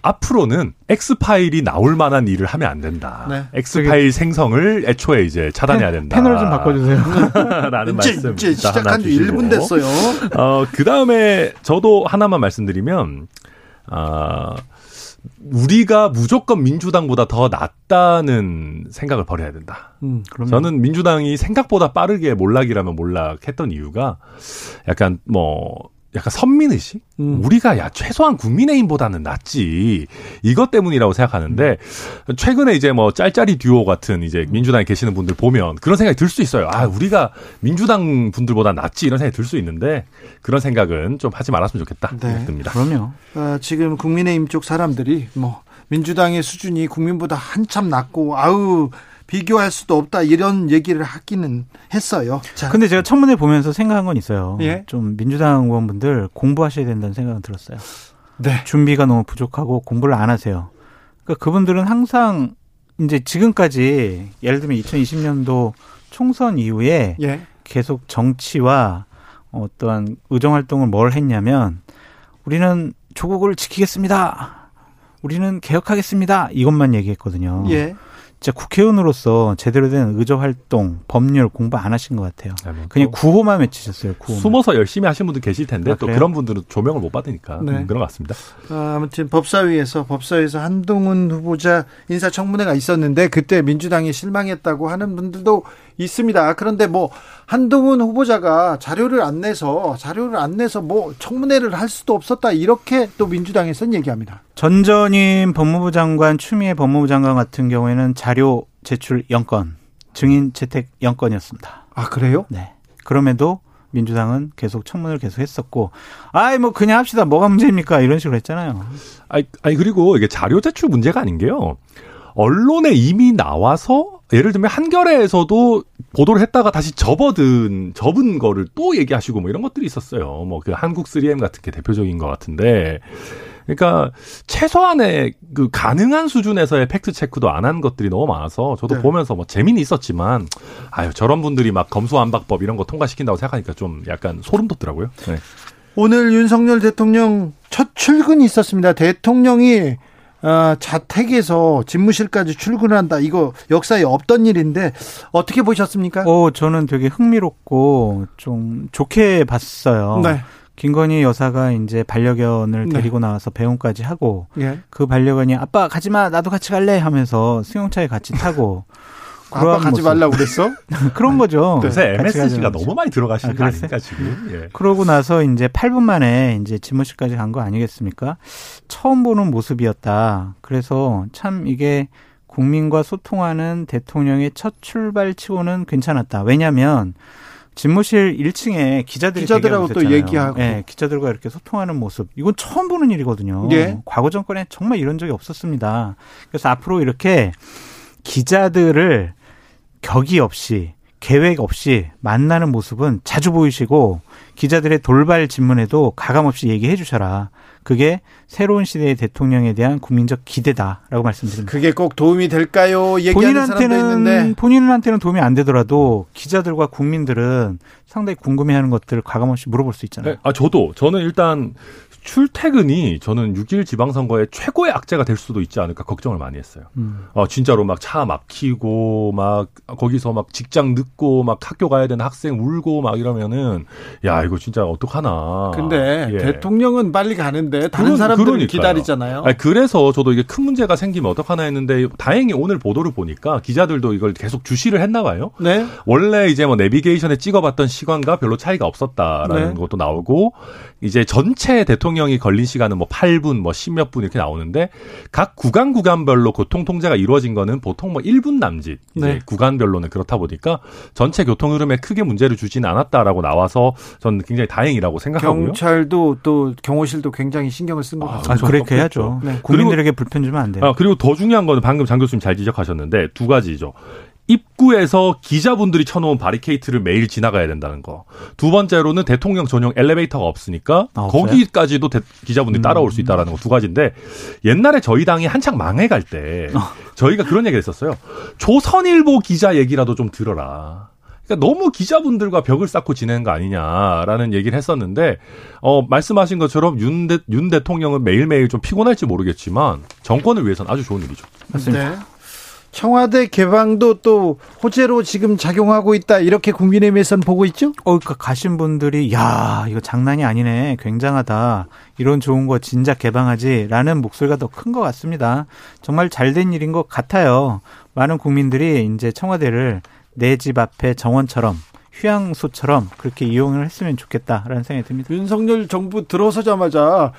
앞으로는 엑스파일이 나올 만한 일을 하면 안 된다.
네.
엑스파일 생성을 애초에 이제 차단해야 된다.
패널 좀 바꿔주세요.
라는 말씀
이제 시작한 지
주시고.
1분 됐어요.
어, 그 다음에 저도 하나만 말씀드리면, 아, 우리가 무조건 민주당보다 더 낫다는 생각을 버려야 된다.
음.
저는 민주당이 생각보다 빠르게 몰락이라면 몰락했던 이유가 약간 뭐 약간 선민의식?
음.
우리가 야 최소한 국민의힘보다는 낫지 이것 때문이라고 생각하는데 최근에 이제 뭐 짤짤이 듀오 같은 이제 민주당에 계시는 분들 보면 그런 생각이 들 수 있어요. 아 우리가 민주당 분들보다 낫지 이런 생각이 들 수 있는데 그런 생각은 좀 하지 말았으면 좋겠다
네.
생각됩니다.
그럼요.
어, 지금 국민의힘 쪽 사람들이 뭐 민주당의 수준이 국민보다 한참 낮고 아우 비교할 수도 없다 이런 얘기를 하기는 했어요. 자,
근데 제가 청문회 보면서 생각한 건 있어요.
예.
좀 민주당 의원분들 공부하셔야 된다는 생각은 들었어요.
네.
준비가 너무 부족하고 공부를 안 하세요. 그러니까 그분들은 항상 이제 지금까지 예를 들면 2020년도 총선 이후에
예.
계속 정치와 어떠한 의정 활동을 뭘 했냐면 우리는 조국을 지키겠습니다. 우리는 개혁하겠습니다. 이것만 얘기했거든요.
예.
진짜 국회의원으로서 제대로 된 의정 활동, 법률 공부 안 하신 것 같아요.
네, 뭐
그냥
또
구호만 외치셨어요. 구호만.
숨어서 열심히 하신 분들 계실 텐데
아,
또
그래요?
그런 분들은 조명을 못 받으니까
네.
음, 그런 것 같습니다.
어, 아무튼 법사위에서 법사위에서 한동훈 후보자 인사청문회가 있었는데 그때 민주당이 실망했다고 하는 분들도 있습니다. 그런데 뭐 한동훈 후보자가 자료를 안 내서 자료를 안 내서 뭐 청문회를 할 수도 없었다 이렇게 또 민주당에서는 얘기합니다.
전 전임 법무부 장관, 추미애 법무부 장관 같은 경우에는 자료 제출 영건, 증인 채택 영건이었습니다.
아 그래요?
네. 그럼에도 민주당은 계속 청문회를 계속 했었고, 아이, 뭐, 그냥 합시다. 뭐가 문제입니까? 이런 식으로 했잖아요.
아니, 아니 그리고 이게 자료 제출 문제가 아닌 게요. 언론에 이미 나와서 예를 들면 한겨레에서도 보도를 했다가 다시 접어든 접은 거를 또 얘기하시고 뭐 이런 것들이 있었어요. 뭐 그 한국 3M 같은 게 대표적인 것 같은데. 그러니까 최소한의 그 가능한 수준에서의 팩트 체크도 안 한 것들이 너무 많아서 저도
네.
보면서 뭐 재미는 있었지만 아유 저런 분들이 막 검수안박법 이런 거 통과시킨다고 생각하니까 좀 약간 소름 돋더라고요. 네.
오늘 윤석열 대통령 첫 출근이 있었습니다. 대통령이 어, 자택에서 집무실까지 출근한다. 이거 역사에 없던 일인데 어떻게 보셨습니까?
어, 저는 되게 흥미롭고 좀 좋게 봤어요.
네.
김건희 여사가 이제 반려견을
네.
데리고 나와서 배웅까지 하고
예.
그 반려견이 아빠 가지 마 나도 같이 갈래 하면서 승용차에 같이 타고
아빠
그런
가지
모습.
말라고 그랬어?
그런 거죠.
요새
같이
MSG가 너무 많이 들어가시는
아,
거
그랬어요?
아닙니까 지금? 예.
그러고 나서 이제 8분 만에 이제 집무실까지 간 거 아니겠습니까? 처음 보는 모습이었다. 그래서 참 이게 국민과 소통하는 대통령의 첫 출발치고는 괜찮았다. 왜냐하면 집무실 1층에 기자들이
기자들하고 또. 얘기하고.
네, 기자들과 이렇게 소통하는 모습. 이건 처음 보는 일이거든요.
예.
과거 정권에 정말 이런 적이 없었습니다. 그래서 앞으로 이렇게 기자들을 격이 없이 계획 없이 만나는 모습은 자주 보이시고 기자들의 돌발 질문에도 가감 없이 얘기해 주셔라. 그게 새로운 시대의 대통령에 대한 국민적 기대다라고 말씀드립니다.
그게 꼭 도움이 될까요?
본인한테는
있는데
본인한테는 도움이 안 되더라도 기자들과 국민들은 상당히 궁금해하는 것들을 가감 없이 물어볼 수 있잖아요.
네, 아 저도 저는 일단 출퇴근이 저는 6일 지방선거의 최고의 악재가 될 수도 있지 않을까 걱정을 많이 했어요.
음.
어 진짜로 막 차 막히고 막 거기서 막 직장 늦고 막 학교 가야 되는 학생 울고 막 이러면은 야 이거 진짜 어떡하나.
근데
예.
대통령은 빨리 가는데 다른 사람들은
그러니까요.
기다리잖아요.
아니, 그래서 저도 이게 큰 문제가 생기면 어떡하나 했는데 다행히 오늘 보도를 보니까 기자들도 이걸 계속 주시를 했나 봐요.
네.
원래 이제 뭐 내비게이션에 찍어봤던 시간과 별로 차이가 없었다라는
네.
것도 나오고 이제 전체 대통령 이 걸린 시간은 뭐 8분 뭐 10몇 분 이렇게 나오는데 각 구간 구간별로 교통 통제가 이루어진 거는 보통 뭐 1분 남짓
네.
구간별로는 그렇다 보니까 전체 교통 흐름에 크게 문제를 주지는 않았다라고 나와서 저는 굉장히 다행이라고 생각하고요.
경찰도 또 경호실도 굉장히 신경을 쓴것
아,
같아요.
아, 그렇게
그렇죠.
해야죠.
네.
국민들에게 불편 주면 안 돼요.
아, 그리고 더 중요한 거는 방금 장 교수님 잘 지적하셨는데 두 가지죠. 입구에서 기자분들이 쳐놓은 바리케이트를 매일 지나가야 된다는 거. 두 번째로는 대통령 전용 엘리베이터가 없으니까
아?
거기까지도 대- 기자분들이 따라올 수 있다라는 거 두 가지인데 옛날에 저희 당이 한창 망해갈 때 저희가 그런 얘기를 했었어요. 조선일보 기자 얘기라도 좀 들어라. 그러니까 너무 기자분들과 벽을 쌓고 지내는 거 아니냐라는 얘기를 했었는데 어 말씀하신 것처럼 윤, 대, 윤 대통령은 매일매일 좀 피곤할지 모르겠지만 정권을 위해서는 아주 좋은 일이죠.
맞습니다.
네. 청와대 개방도 또 호재로 지금 작용하고 있다 이렇게 국민의힘에서는 보고 있죠?
어, 그 가신 분들이 야 이거 장난이 아니네, 굉장하다. 이런 좋은 거 진작 개방하지라는 목소리가 더 큰 것 같습니다. 정말 잘된 일인 것 같아요. 많은 국민들이 이제 청와대를 내 집 앞에 정원처럼 휴양소처럼 그렇게 이용을 했으면 좋겠다라는 생각이 듭니다.
윤석열 정부 들어서자마자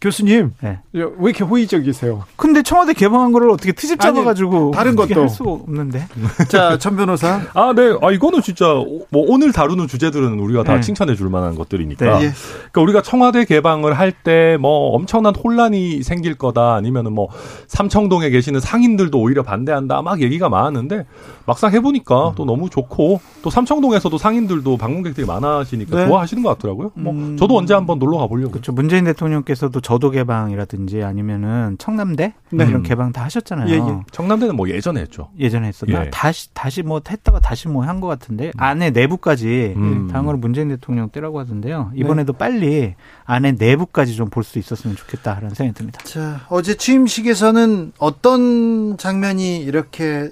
교수님
네.
왜 이렇게 호의적이세요?
근데 청와대 개방한 거를 어떻게 트집
아니,
잡아가지고
다른
어떻게
것도.
할 수가 없는데.
자, 천 변호사.
아, 네. 아, 이거는 진짜, 뭐, 오늘 다루는 주제들은 우리가 다
네.
칭찬해 줄 만한 것들이니까.
네.
예.
그러니까 우리가 청와대 개방을 할 때 뭐 엄청난 혼란이 생길 거다 아니면은 뭐 삼청동에 계시는 상인들도 오히려 반대한다 막 얘기가 많았는데 막상 해보니까 또 너무 좋고 또 삼청동에서도 상인들도 방문객들이 많아지니까
네.
좋아하시는 것 같더라고요. 뭐
음.
저도 언제 한번 놀러 가보려고.
그렇죠. 문재인 대통령께서도 저도 개방이라든지 아니면은 청남대
네.
이런 개방 다 하셨잖아요.
예, 예.
청남대는 뭐 예전에 했죠.
예전에 했었나?
예.
다시 다시 뭐 했다가 다시 뭐 한 것 같은데 안에 내부까지
음.
당으로 문재인 대통령 때라고 하던데요. 이번에도 빨리 안에 내부까지 좀 볼 수 있었으면 좋겠다라는 생각이 듭니다.
자, 어제 취임식에서는 어떤 장면이 이렇게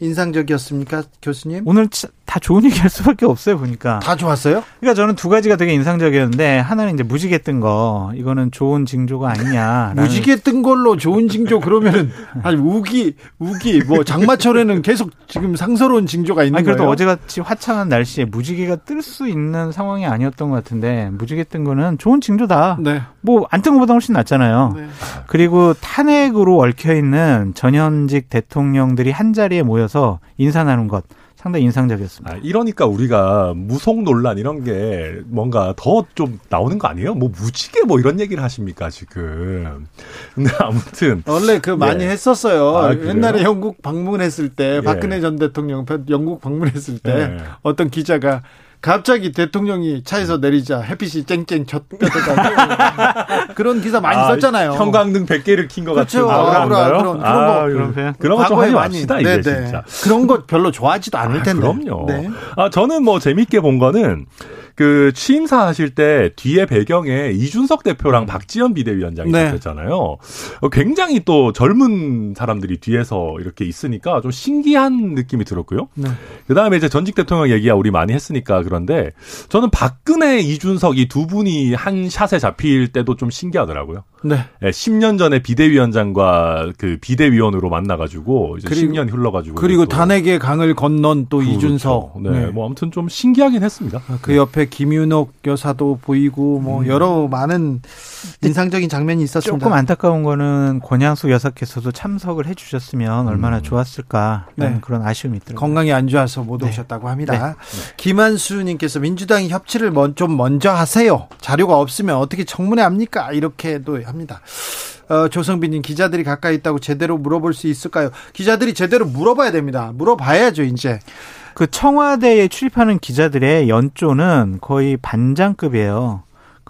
인상적이었습니까, 교수님?
오늘 치- 다 좋은 얘기 할 수밖에 없어요 보니까.
다 좋았어요?
그러니까 저는 두 가지가 되게 인상적이었는데 하나는 이제 무지개 뜬 거 이거는 좋은 징조가 아니냐.
무지개 뜬 걸로 좋은 징조 그러면은 아니 우기 우기 뭐 장마철에는 계속 지금 상서로운 징조가 있는
아니 그래도
거예요.
어제같이 화창한 날씨에 무지개가 뜰 수 있는 상황이 아니었던 것 같은데 무지개 뜬 거는 좋은 징조다.
네.
뭐안 뜬 것보다 훨씬 낫잖아요.
네.
그리고 탄핵으로 얽혀 있는 전현직 대통령들이 한 자리에 모여서 인사 나눈 것 상당히 인상적이었습니다.
아, 이러니까 우리가 무속 논란 이런 게 뭔가 더 좀 나오는 거 아니에요? 뭐 무지개 뭐 이런 얘기를 하십니까 지금? 근데 아무튼
원래 그 많이
예.
했었어요.
아?
옛날에 영국 방문했을 때
예.
박근혜 전 대통령 영국 방문했을 때
예.
어떤 기자가 갑자기 대통령이 차에서 내리자 햇빛이 쨍쨍 젖 그런 기사 많이
아,
썼잖아요.
형광등 100개를 킨것
그렇죠.
같은
아우라? 그런- 그런
아,
거.
그런 표현?
그런 거좀
과거에
하지
많이-
맙시다 이제
네네.
진짜.
그런 거 별로 좋아하지도 않을
아,
텐데.
그럼요.
네.
아, 저는 뭐 재밌게 본 거는 그 취임사 하실 때 뒤에 배경에 이준석 대표랑 박지원 비대위원장이
네.
있었잖아요. 어, 굉장히 또 젊은 사람들이 뒤에서 이렇게 있으니까 좀 신기한 느낌이 들었고요.
네.
그 다음에 이제 전직 대통령 얘기야 우리 많이 했으니까 그런데 저는 박근혜, 이준석 이 두 분이 한 샷에 잡힐 때도 좀 신기하더라고요.
네.
예, 10년 전에 비대위원장과 그 비대위원으로 만나가지고 이제
그리고-
10년이 흘러가지고
그리고
또
탄핵의 강을 건넌 또
그렇죠.
이준석.
네,
네.
뭐 아무튼 좀 신기하긴 했습니다.
그 옆에 김윤옥 여사도 보이고
음.
뭐 여러 많은 인상적인 장면이 있었습니다.
조금 안타까운 거는 권양숙 여사께서도 참석을 해주셨으면 얼마나
음.
좋았을까
네.
그런 아쉬움이 있더라고요.
건강이 안 좋아서 못
네.
오셨다고 합니다. 김한수님께서 민주당이 협치를 먼- 좀 먼저 하세요. 자료가 없으면 어떻게 청문회 합니까? 이렇게도 합니다. 어, 조성빈님 기자들이 가까이 있다고 제대로 물어볼 수 있을까요? 기자들이 제대로 물어봐야 됩니다. 물어봐야죠 이제.
그 청와대에 출입하는 기자들의 연조는 거의 반장급이에요.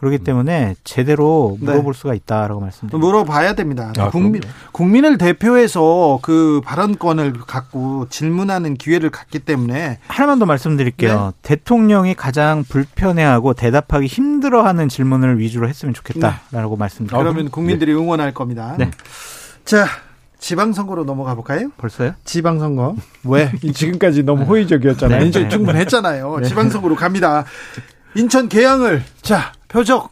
그렇기 때문에 제대로
네.
물어볼 수가 있다라고 말씀드립니다.
물어봐야 됩니다.
아,
국민,
그럼요.
국민을 대표해서 그 발언권을 갖고 질문하는 기회를 갖기 때문에
하나만 더 말씀드릴게요. 대통령이 가장 불편해하고 대답하기 힘들어하는 질문을 위주로 했으면 좋겠다라고 말씀드립니다.
그러면 국민들이 응원할 겁니다.
네.
자, 지방선거로 넘어가 볼까요?
벌써요?
지방선거. 왜? 지금까지 너무 호의적이었잖아요.
네.
이제
네.
충분했잖아요. 지방선거로 갑니다. 인천 계양을, 자, 표적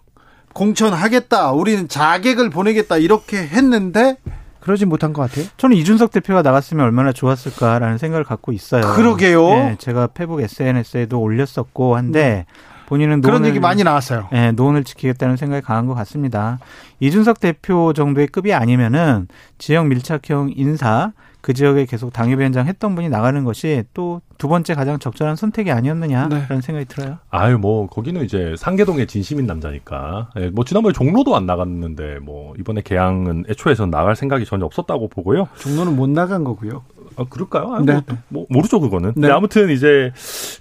공천하겠다. 우리는 자객을 보내겠다. 이렇게 했는데, 그러지 못한 것 같아요.
저는 이준석 대표가 나갔으면 얼마나 좋았을까라는 생각을 갖고 있어요.
그러게요.
네, 제가 페북 SNS에도 올렸었고 한데 본인은
그런
노원을-
얘기 많이 나왔어요.
네, 노원을 지키겠다는 생각이 강한 것 같습니다. 이준석 대표 정도의 급이 아니면은 지역 밀착형 인사 그 지역에 계속 당협위원장 했던 분이 나가는 것이 또 두 번째 가장 적절한 선택이 아니었느냐라는
네.
생각이 들어요.
아유 뭐 거기는 이제 상계동의 진심인 남자니까. 예, 뭐 지난번에 종로도 안 나갔는데 뭐 이번에 개항은 애초에선 나갈 생각이 전혀 없었다고 보고요.
종로는 못 나간 거고요.
아, 그럴까요? 아,
네.
뭐, 뭐, 모르죠, 그거는.
네.
네. 아무튼 이제,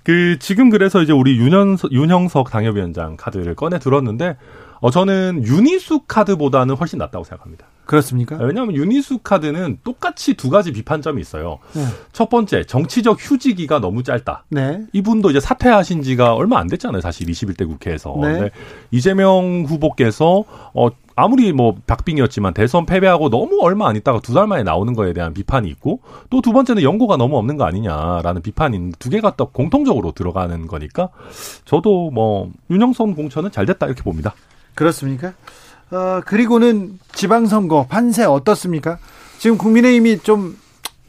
그, 지금 그래서 이제 우리 윤현석, 윤형석 당협위원장 카드를 꺼내 들었는데, 어, 저는 유니수 카드보다는 훨씬 낫다고 생각합니다.
그렇습니까?
왜냐하면 유니수 카드는 똑같이 두 가지 비판점이 있어요.
네.
첫 번째, 정치적 휴지기가 너무 짧다.
네.
이분도 이제 사퇴하신 지가 얼마 안 됐잖아요. 사실 21대 국회에서.
네.
이재명 후보께서 어 아무리 뭐 박빙이었지만 대선 패배하고 너무 얼마 안 있다가 두 달 만에 나오는 거에 대한 비판이 있고 또 두 번째는 연고가 너무 없는 거 아니냐라는 비판이 두 개가 또 공통적으로 들어가는 거니까 저도 뭐 윤영선 공천은 잘 됐다 이렇게 봅니다.
그렇습니까? 어, 그리고는 지방선거 판세 어떻습니까? 지금 국민의힘이 좀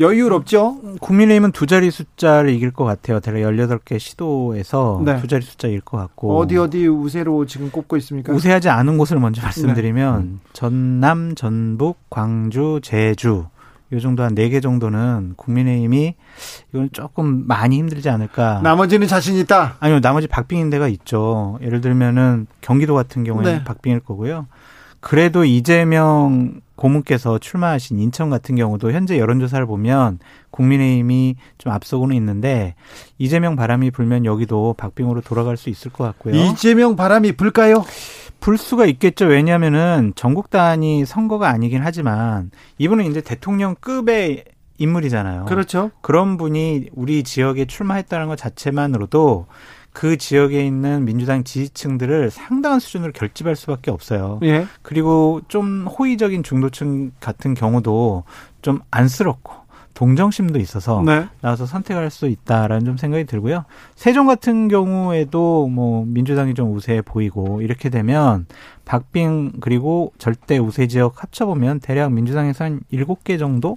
여유롭죠?
국민의힘은 두 자리 숫자를 이길 것 같아요. 대략 18개 시도에서
네.
두 자리 숫자 이길 것 같고.
어디 어디 우세로 지금 꼽고 있습니까?
우세하지 않은 곳을 먼저 말씀드리면
네.
전남, 전북, 광주, 제주 요 정도 한 네 개 정도는 국민의힘이 이건 조금 많이 힘들지 않을까.
나머지는 자신 있다.
아니요, 나머지 박빙인 데가 있죠. 예를 들면은 경기도 같은 경우에는
네.
박빙일 거고요. 그래도 이재명 고문께서 출마하신 인천 같은 경우도 현재 여론조사를 보면 국민의힘이 좀 앞서고는 있는데 이재명 바람이 불면 여기도 박빙으로 돌아갈 수 있을 것 같고요.
이재명 바람이 불까요?
불 수가 있겠죠. 왜냐하면은 전국 단위 선거가 아니긴 하지만 이분은 이제 대통령급의 인물이잖아요.
그렇죠.
그런 분이 우리 지역에 출마했다는 것 자체만으로도 그 지역에 있는 민주당 지지층들을 상당한 수준으로 결집할 수밖에 없어요.
예.
그리고 좀 호의적인 중도층 같은 경우도 좀 안쓰럽고 동정심도 있어서
네.
나와서 선택할 수 있다라는 좀 생각이 들고요. 세종 같은 경우에도 뭐 민주당이 좀 우세해 보이고 이렇게 되면 박빙 그리고 절대 우세 지역 합쳐보면 대략 민주당에서 한 일곱 개 정도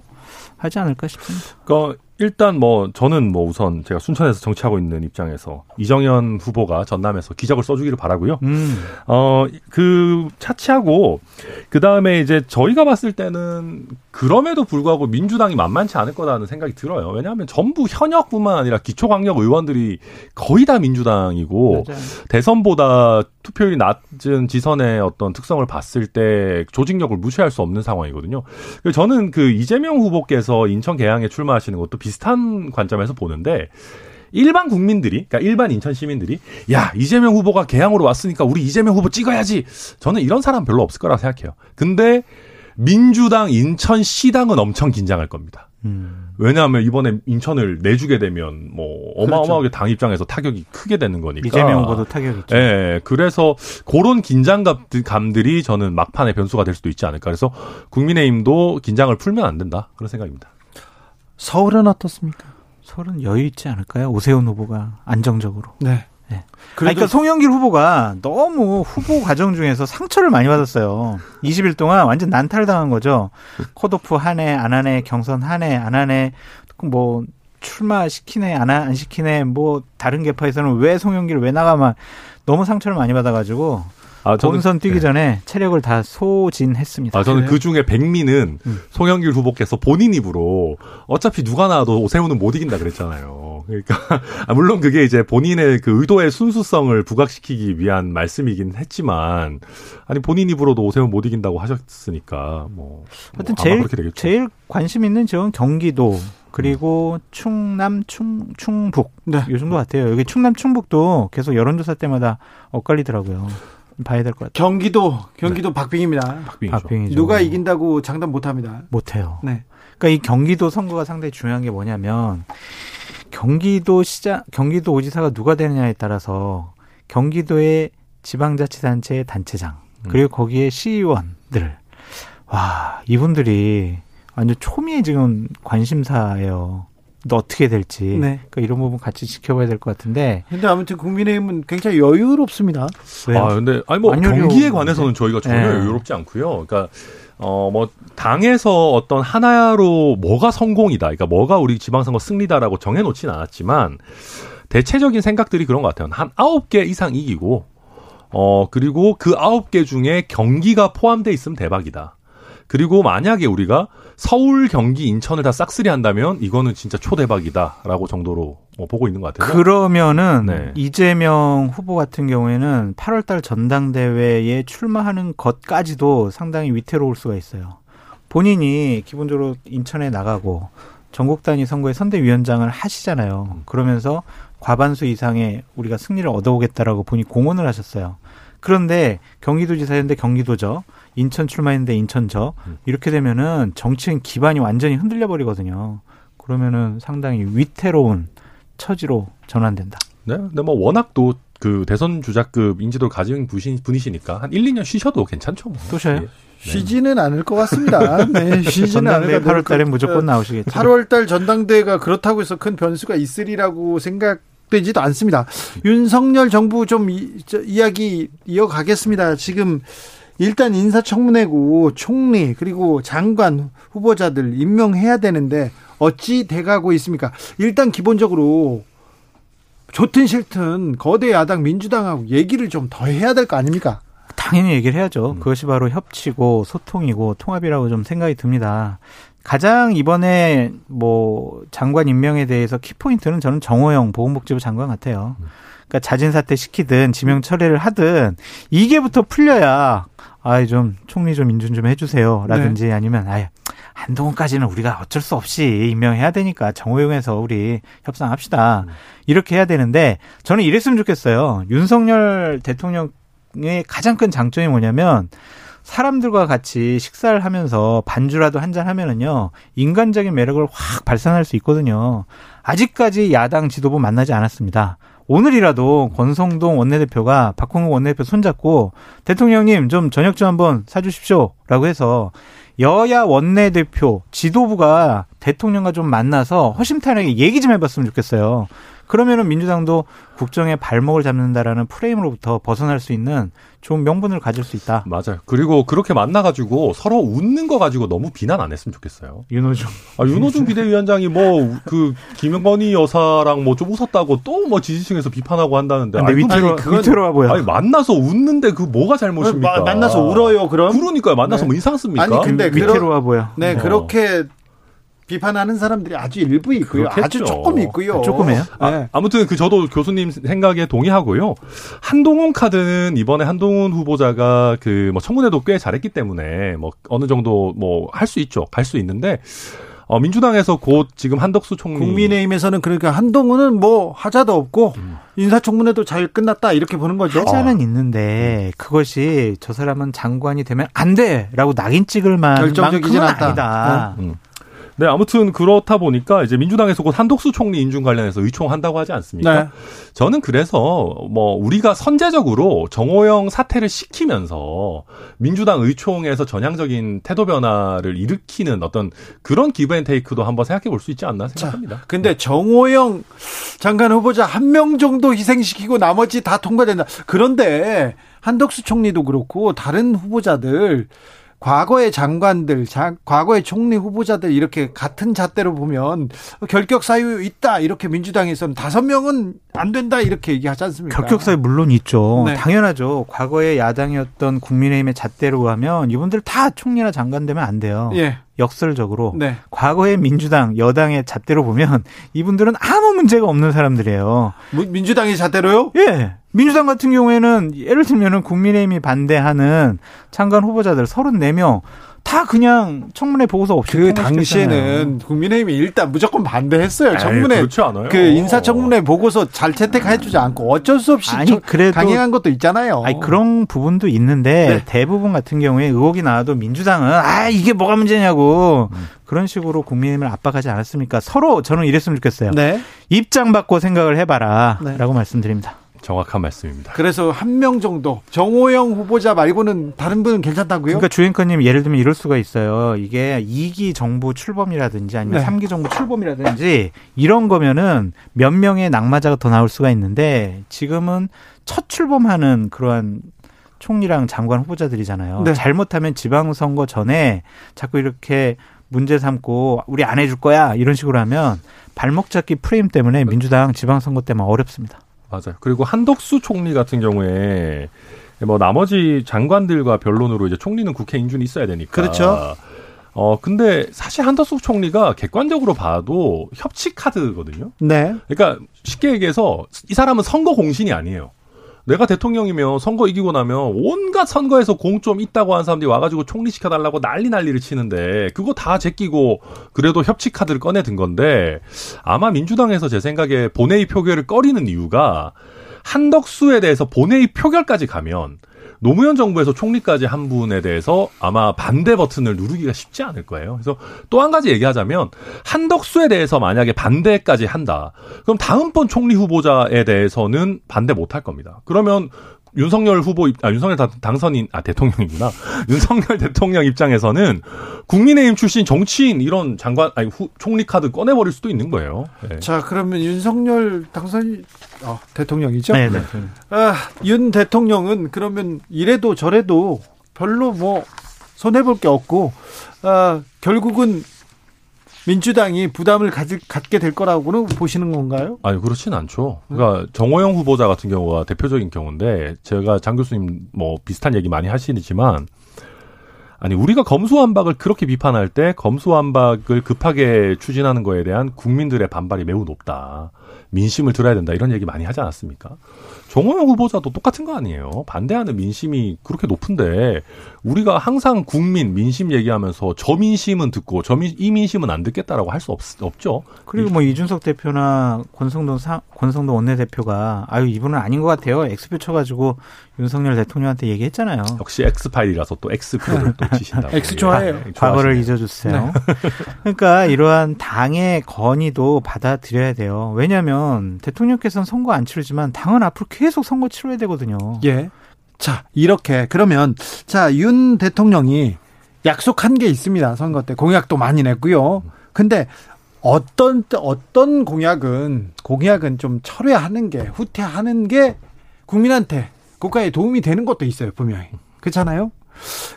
하지 않을까 싶습니다.
그러니까 일단 뭐 저는 뭐 우선 제가 순천에서 정치하고 있는 입장에서 이정현 후보가 전남에서 기적을 써주기를 바라고요.
음.
어, 그, 차치하고, 그 다음에 이제 저희가 봤을 때는 그럼에도 불구하고 민주당이 만만치 않을 거라는 생각이 들어요. 왜냐하면 전부 현역뿐만 아니라 기초광역 의원들이 거의 다 민주당이고,
맞아요.
대선보다 투표율이 낮은 지선의 어떤 특성을 봤을 때 조직력을 무시할 수 없는 상황이거든요. 저는 그 이재명 후보께서 인천 계양에 출마하시는 것도 비슷한 관점에서 보는데, 일반 국민들이, 그러니까 일반 인천 시민들이, 야, 이재명 후보가 개항으로 왔으니까 우리 이재명 후보 찍어야지. 저는 이런 사람 별로 없을 거라고 생각해요. 근데 민주당 인천 시당은 엄청 긴장할 겁니다.
음.
왜냐하면 이번에 인천을 내주게 되면 뭐 어마어마하게 당 입장에서 타격이 크게 되는 거니까.
이재명 후보도 타격 있죠.
예, 그래서 그런 긴장감들이 저는 막판의 변수가 될 수도 있지 않을까. 그래서 국민의힘도 긴장을 풀면 안 된다. 그런 생각입니다.
서울은 어떻습니까?
서울은 여유 있지 않을까요? 오세훈 후보가 안정적으로.
네.
네. 그러니까 송영길 후보가 너무 후보 과정 중에서 상처를 많이 받았어요. 20일 동안 완전 난탈당한 거죠. 컷오프 하네, 안 하네, 경선 하네, 안 하네, 뭐 출마 시키네, 안, 하- 안 시키네, 뭐 다른 개파에서는 왜 송영길 왜 나가만 너무 상처를 많이 받아가지고
아,
본선 뛰기
네.
전에 체력을 다 소진했습니다.
아, 저는?
그
중에 백미는
음.
송영길 후보께서 본인 입으로 어차피 누가 나와도 오세훈은 못 이긴다 그랬잖아요. 그러니까, 아, 물론 그게 이제 본인의 그 의도의 순수성을 부각시키기 위한 말씀이긴 했지만, 아니, 본인 입으로도 오세훈 못 이긴다고 하셨으니까, 뭐.
하여튼
뭐
제일
그렇게 되겠죠.
제일 관심 있는 지역은 경기도 그리고 충남 충 충북
네.
요 정도 같아요. 여기 충남 충북도 계속 여론조사 때마다 엇갈리더라고요. 봐야 될 것 같아요.
경기도 경기도 박빙입니다.
박빙이죠.
박빙이죠.
누가 이긴다고 장담 못 합니다.
못해요.
네.
그러니까 이 경기도 선거가 상당히 중요한 게 뭐냐면 경기도 시장 경기도 오지사가 누가 되느냐에 따라서 경기도의 지방자치단체의 단체장 그리고 거기에 시의원들 와 이분들이 완전 초미의 지금 관심사예요. 또 어떻게 될지
네.
그러니까 이런 부분 같이 지켜봐야 될 것 같은데
근데 아무튼 국민의힘은 굉장히 여유롭습니다.
왜요?
아, 근데, 아니, 뭐,
안
경기에. 관해서는 저희가 전혀
네.
여유롭지 않고요. 그러니까, 어, 뭐, 당에서 어떤 하나로 뭐가 성공이다. 그러니까 뭐가 우리 지방선거 승리다라고 정해놓진 않았지만, 대체적인 생각들이 그런 것 같아요. 한 아홉 개 이상 이기고, 어, 그리고 그 아홉 개 중에 경기가 포함돼 있으면 대박이다. 그리고 만약에 우리가 서울, 경기, 인천을 다 싹쓸이 한다면 이거는 진짜 초대박이다라고 정도로 어, 보고 있는 것 같아요.
그러면은
네.
이재명 후보 같은 경우에는 8월달 전당대회에 출마하는 것까지도 상당히 위태로울 수가 있어요. 본인이 기본적으로 인천에 나가고 전국 단위 선거의 선대위원장을 하시잖아요. 그러면서 과반수 이상의 우리가 승리를 얻어오겠다라고 본인이 공언을 하셨어요. 그런데 경기도지사였는데 경기도죠. 인천 출마했는데 인천 저. 이렇게 되면은 정치인 기반이 완전히 흔들려 버리거든요. 그러면은 상당히 위태로운 처지로 전환된다.
네. 근데 뭐 워낙 또 그 대선 주자급 인지도를 가진 분이- 분이시니까 한 1, 2년 쉬셔도 괜찮죠. 뭐.
또 쉬어요?
예.
쉬지는 않을 것 같습니다. 네, 쉬지는 않을 것 같아요.
8월 달에 무조건 나오시겠죠.
8월 달 전당대회가 그렇다고 해서 큰 변수가 있으리라고 생각 되지도 않습니다. 윤석열 정부 좀 이, 저, 이야기 이어가겠습니다. 지금 일단 인사청문회고 총리 그리고 장관 후보자들 임명해야 되는데 어찌 돼가고 있습니까? 일단 기본적으로 좋든 싫든 거대 야당 민주당하고 얘기를 좀 더 해야 될 거 아닙니까?
당연히 얘기를 해야죠.
음.
그것이 바로 협치고 소통이고 통합이라고 좀 생각이 듭니다. 가장 이번에 뭐 장관 임명에 대해서 키포인트는 저는 정호영 보건복지부 장관 같아요. 그러니까 자진 사퇴 시키든 지명 처리를 하든 이게부터 풀려야 아이 좀 총리 좀 인준 좀 해주세요 라든지 아니면 아예 한동훈까지는 우리가 어쩔 수 없이 임명해야 되니까 정호영에서 우리 협상합시다 이렇게 해야 되는데 저는 이랬으면 좋겠어요. 윤석열 대통령의 가장 큰 장점이 뭐냐면 사람들과 같이 식사를 하면서 반주라도 한잔 하면은요 인간적인 매력을 확 발산할 수 있거든요. 아직까지 야당 지도부 만나지 않았습니다. 오늘이라도 권성동 원내대표가 박홍근 원내대표 손잡고 대통령님 좀 저녁 좀 한번 사주십시오라고 해서 여야 원내대표 지도부가 대통령과 좀 만나서 허심탄회하게 얘기 좀 해봤으면 좋겠어요. 그러면은 민주당도 국정에 발목을 잡는다라는 프레임으로부터 벗어날 수 있는 좋은 명분을 가질 수 있다.
맞아요. 그리고 그렇게 만나가지고 서로 웃는 거 가지고 너무 비난 안 했으면 좋겠어요.
윤호중.
아, 윤호중 비대위원장이 뭐, 그, 김영건희 여사랑 뭐 좀 웃었다고 또 뭐 지지층에서 비판하고 한다는데.
근데
아니, 그-
위태로,
아니, 그건-
위태로워 보여.
아니, 만나서 웃는데 그 뭐가 잘못입니까?
마- 만나서 울어요, 그럼?
그러니까요. 만나서
네.
뭐 이상 씁니까?
아니, 근데
위태로워 보여.
네,
어.
그렇게 비판하는 사람들이 아주 일부 있고요.
그렇겠죠.
아주 조금 있고요.
조금이에요?
네.
아, 무튼 그 저도 교수님 생각에 동의하고요. 한동훈 카드는 이번에 한동훈 후보자가 그 뭐 청문회도 꽤 잘했기 때문에 뭐 어느 정도 뭐 할 수 있죠. 갈 수 있는데 어 민주당에서 곧 지금 한덕수 총리
국민의힘에서는 그러니까 한동훈은 뭐 하자도 없고 인사청문회도 잘 끝났다 이렇게 보는 거죠.
하자는 있는데 그것이 저 사람은 장관이 되면 안 돼라고 낙인 찍을 만큼은
결정적이진 않다.
아니다.
음. 네, 아무튼 그렇다 보니까 이제 민주당에서 곧 한독수 총리 인준 관련해서 의총한다고 하지 않습니까?
네.
저는 그래서 뭐 우리가 선제적으로 정호영 사퇴를 시키면서 민주당 의총에서 전향적인 태도 변화를 일으키는 어떤 그런 기브앤테이크도 한번 생각해 볼 수 있지 않나 생각합니다.
근데 정호영 장관 후보자 한 명 정도 희생시키고 나머지 다 통과된다. 그런데 한덕수 총리도 그렇고 다른 후보자들 과거의 장관들, 자, 과거의 총리 후보자들 이렇게 같은 잣대로 보면 결격 사유 있다 이렇게 민주당에서는 다섯 명은 안 된다 이렇게 얘기하지 않습니까?
결격사유 물론 있죠.
네.
당연하죠. 과거에 야당이었던 국민의힘의 잣대로 하면 이분들 다 총리나 장관 되면 안 돼요.
예,
역설적으로
네.
과거의 민주당 여당의 잣대로 보면 이분들은 아무 문제가 없는 사람들이에요.
무- 민주당의 잣대로요?
예. 민주당 같은 경우에는 예를 들면은 국민의힘이 반대하는 장관 후보자들 34명 다 그냥 청문회 보고서 없이
그. 당시에는 국민의힘이 일단 무조건 반대했어요.
에이,
청문회
그렇지 않아요.
그 인사청문회 보고서 잘 채택해주지 않고 어쩔 수 없이
아니,
저-
그래도-
강행한 것도 있잖아요.
아니 그런 부분도 있는데
네.
대부분 같은 경우에 의혹이 나와도 민주당은 아 이게 뭐가 문제냐고 그런 식으로 국민의힘을 압박하지 않았습니까? 서로 저는 이랬으면 좋겠어요.
네.
입장 바꿔 생각을 해봐라라고
네.
말씀드립니다.
정확한 말씀입니다.
그래서 한 명 정도 정호영 후보자 말고는 다른 분은 괜찮다고요?
그러니까 주행커님 예를 들면 이럴 수가 있어요. 이게 2기 정부 출범이라든지 아니면
네.
3기 정부 출범이라든지 이런 거면은 몇 명의 낙마자가 더 나올 수가 있는데 지금은 첫 출범하는 그러한 총리랑 장관 후보자들이잖아요.
네.
잘못하면 지방선거 전에 자꾸 이렇게 문제 삼고 우리 안 해줄 거야 이런 식으로 하면 발목 잡기 프레임 때문에 민주당 지방선거 때만 어렵습니다.
맞아요. 그리고 한덕수 총리 같은 경우에 뭐 나머지 장관들과 변론으로 이제 총리는 국회 인준이 있어야 되니까.
그렇죠.
어 근데 사실 한덕수 총리가 객관적으로 봐도 협치 카드거든요.
네.
그러니까 쉽게 얘기해서 이 사람은 선거 공신이 아니에요. 내가 대통령이면 선거 이기고 나면 온갖 선거에서 공 좀 있다고 하는 사람들이 와가지고 총리시켜달라고 난리 난리를 치는데 그거 다 제끼고 그래도 협치 카드를 꺼내 든 건데 아마 민주당에서 제 생각에 본회의 표결을 꺼리는 이유가 한덕수에 대해서 본회의 표결까지 가면 노무현 정부에서 총리까지 한 분에 대해서 아마 반대 버튼을 누르기가 쉽지 않을 거예요. 그래서 또 한 가지 얘기하자면 한덕수에 대해서 만약에 반대까지 한다. 그럼 다음번 총리 후보자에 대해서는 반대 못 할 겁니다. 그러면 윤석열 후보 아 윤석열 당선인 아 대통령이구나 윤석열 대통령 입장에서는 국민의힘 출신 정치인 이런 장관 아니 후, 총리 카드 꺼내버릴 수도 있는 거예요.
네. 자 그러면 윤석열 당선 어, 대통령이죠.
네, 네.
아, 윤 대통령은 그러면 이래도 저래도 별로 뭐 손해 볼 게 없고 아, 결국은 민주당이 부담을 가질, 갖게 될 거라고는 보시는 건가요?
아니 그렇진 않죠. 그러니까 정호영 후보자 같은 경우가 대표적인 경우인데 제가 장 교수님 뭐 비슷한 얘기 많이 하시지만 아니 우리가 검수완박을 그렇게 비판할 때 검수완박을 급하게 추진하는 거에 대한 국민들의 반발이 매우 높다. 민심을 들어야 된다 이런 얘기 많이 하지 않았습니까? 정호영 후보자도 똑같은 거 아니에요. 반대하는 민심이 그렇게 높은데 우리가 항상 국민 민심 얘기하면서 저 민심은 듣고 저민 이 민심은 안 듣겠다라고 할 수 없죠.
그리고 뭐 이준석 대표나 권성동 사, 권성동 원내대표가 아유 이분은 아닌 것 같아요. 엑스표 쳐가지고 윤석열 대통령한테 얘기했잖아요.
역시 엑스파일이라서 또 엑스표를 또 치신다고.
엑스 좋아해요.
네, 과거를 잊어주세요. 네. 그러니까 이러한 당의 건의도 받아들여야 돼요. 왜냐하면 대통령께서는 선거 안 치르지만 당은 앞으로 계속 선거 치러야 되거든요.
예. 자, 이렇게 그러면 자, 윤 대통령이 약속한 게 있습니다. 선거 때 공약도 많이 냈고요. 근데 어떤 어떤 공약은 공약은 좀 철회하는 게 후퇴하는 게 국민한테 국가에 도움이 되는 것도 있어요, 분명히. 그렇잖아요?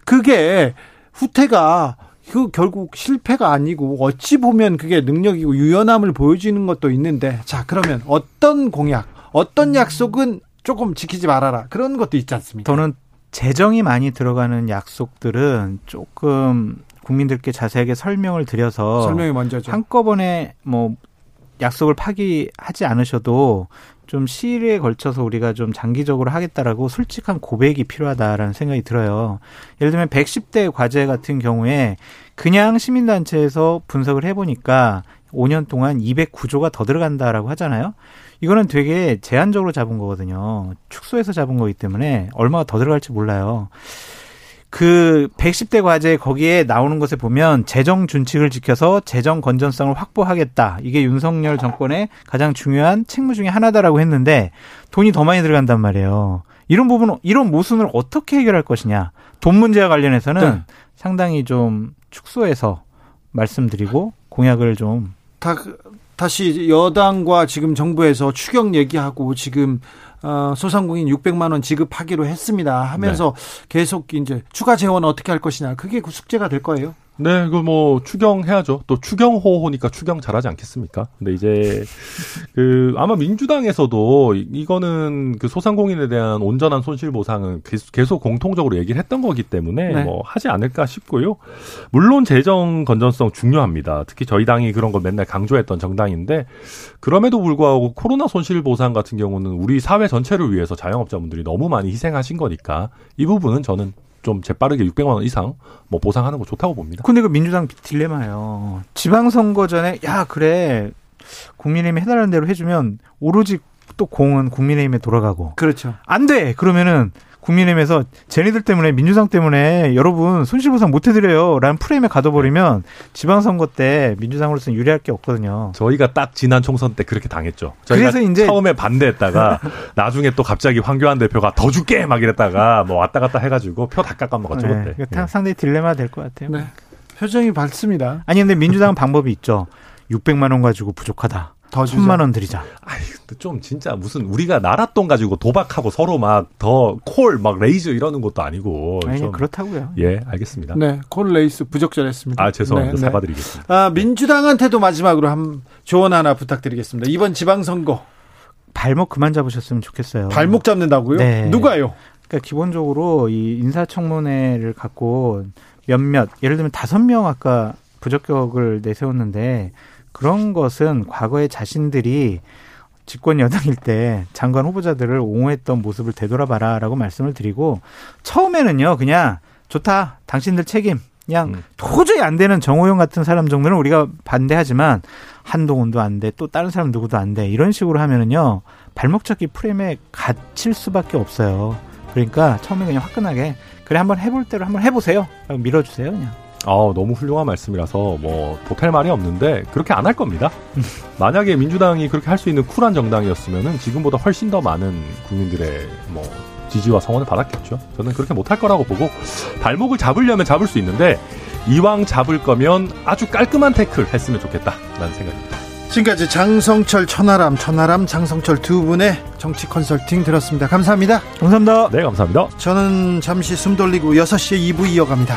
그게 후퇴가 그 결국 실패가 아니고 어찌 보면 그게 능력이고 유연함을 보여주는 것도 있는데 자, 그러면 어떤 공약, 어떤 약속은 조금 지키지 말아라. 그런 것도 있지 않습니까?
저는 재정이 많이 들어가는 약속들은 조금 국민들께 자세하게 설명을 드려서
설명이 먼저죠.
한꺼번에 뭐 약속을 파기하지 않으셔도 좀 시일에 걸쳐서 우리가 좀 장기적으로 하겠다라고 솔직한 고백이 필요하다라는 생각이 들어요. 예를 들면 110대 과제 같은 경우에 그냥 시민단체에서 분석을 해보니까 5년 동안 209조가 더 들어간다라고 하잖아요. 이거는 되게 제한적으로 잡은 거거든요. 축소해서 잡은 거기 때문에 얼마가 더 들어갈지 몰라요. 그 110대 과제 거기에 나오는 것에 보면 재정 준칙을 지켜서 재정 건전성을 확보하겠다. 이게 윤석열 정권의 가장 중요한 책무 중의 하나다라고 했는데 돈이 더 많이 들어간단 말이에요. 이런 부분 이런 모순을 어떻게 해결할 것이냐. 돈 문제와 관련해서는 네. 상당히 좀 축소해서 말씀드리고 공약을 좀
다, 다시 여당과 지금 정부에서 추경 얘기하고 지금 어, 소상공인 600만 원 지급하기로 했습니다. 하면서 네. 계속 이제 추가 재원 어떻게 할 것이냐 그게 그 숙제가 될 거예요.
네, 그 뭐 추경해야죠. 또 추경호호니까 추경 잘하지 않겠습니까? 근데 이제 그 아마 민주당에서도 이거는 그 소상공인에 대한 온전한 손실 보상은 계속 공통적으로 얘기를 했던 거기 때문에 네. 뭐 하지 않을까 싶고요. 물론 재정 건전성 중요합니다. 특히 저희 당이 그런 걸 맨날 강조했던 정당인데 그럼에도 불구하고 코로나 손실 보상 같은 경우는 우리 사회 전체를 위해서 자영업자분들이 너무 많이 희생하신 거니까 이 부분은 저는 좀 재빠르게 600만 원 이상 뭐 보상하는 거 좋다고 봅니다.
근데 그 민주당 딜레마예요. 지방선거 전에 야 그래 국민의힘이 해달라는 대로 해주면 오로지 또 공은 국민의힘에 돌아가고.
그렇죠.
안 돼. 그러면은 국민의힘에서 쟤네들 때문에 민주당 때문에 여러분 손실보상 못 해드려요 라는 프레임에 가둬버리면 지방선거 때 민주당으로서는 유리할 게 없거든요.
저희가 딱 지난 총선 때 그렇게 당했죠. 그래서 이제 처음에 반대했다가 나중에 또 갑자기 황교안 대표가 더 줄게 막 이랬다가 뭐 왔다 갔다 해가지고 표 다 깎아먹었죠 네,
그때. 네. 상당히 딜레마 될 것 같아요. 네.
표정이 밝습니다.
아니 근데 민주당은 방법이 있죠. 600만 원 가지고 부족하다. 더 천만 원 드리자.
아이, 좀 진짜 무슨 우리가 나랏돈 가지고 도박하고 서로 막 더 콜 막 raise 이러는 것도 아니고.
아니, 좀. 그렇다고요.
예, 알겠습니다.
네, 콜 raise 부적절했습니다.
아, 죄송합니다. 네, 네. 사과드리겠습니다.
아, 민주당한테도 마지막으로 한 조언 하나 부탁드리겠습니다. 이번 지방선거.
발목 그만 잡으셨으면 좋겠어요.
발목 잡는다고요? 네. 누가요?
그러니까 기본적으로 이 인사청문회를 갖고 몇몇 예를 들면 다섯 명 아까 부적격을 내세웠는데 그런 것은 과거에 자신들이 집권 여당일 때 장관 후보자들을 옹호했던 모습을 되돌아봐라라고 말씀을 드리고 처음에는요 그냥 좋다 당신들 책임 그냥
음.
도저히 안 되는 정호영 같은 사람 정도는 우리가 반대하지만 한동훈도 안 돼 또 다른 사람 누구도 안 돼 이런 식으로 하면은요 발목 잡기 프레임에 갇힐 수밖에 없어요. 그러니까 처음에 그냥 화끈하게 그래 한번 해볼 대로 한번 해보세요. 라고 밀어주세요 그냥.
아, 너무 훌륭한 말씀이라서 뭐 보탤 말이 없는데 그렇게 안 할 겁니다. 만약에 민주당이 그렇게 할 수 있는 쿨한 정당이었으면은 지금보다 훨씬 더 많은 국민들의 뭐 지지와 성원을 받았겠죠. 저는 그렇게 못할 거라고 보고 발목을 잡으려면 잡을 수 있는데 이왕 잡을 거면 아주 깔끔한 태클 했으면 좋겠다라는 생각입니다.
지금까지 장성철 천하람 천하람 장성철 두 분의 정치 컨설팅 들었습니다. 감사합니다.
감사합니다.
네, 감사합니다.
저는 잠시 숨 돌리고 6시에 2부 이어갑니다.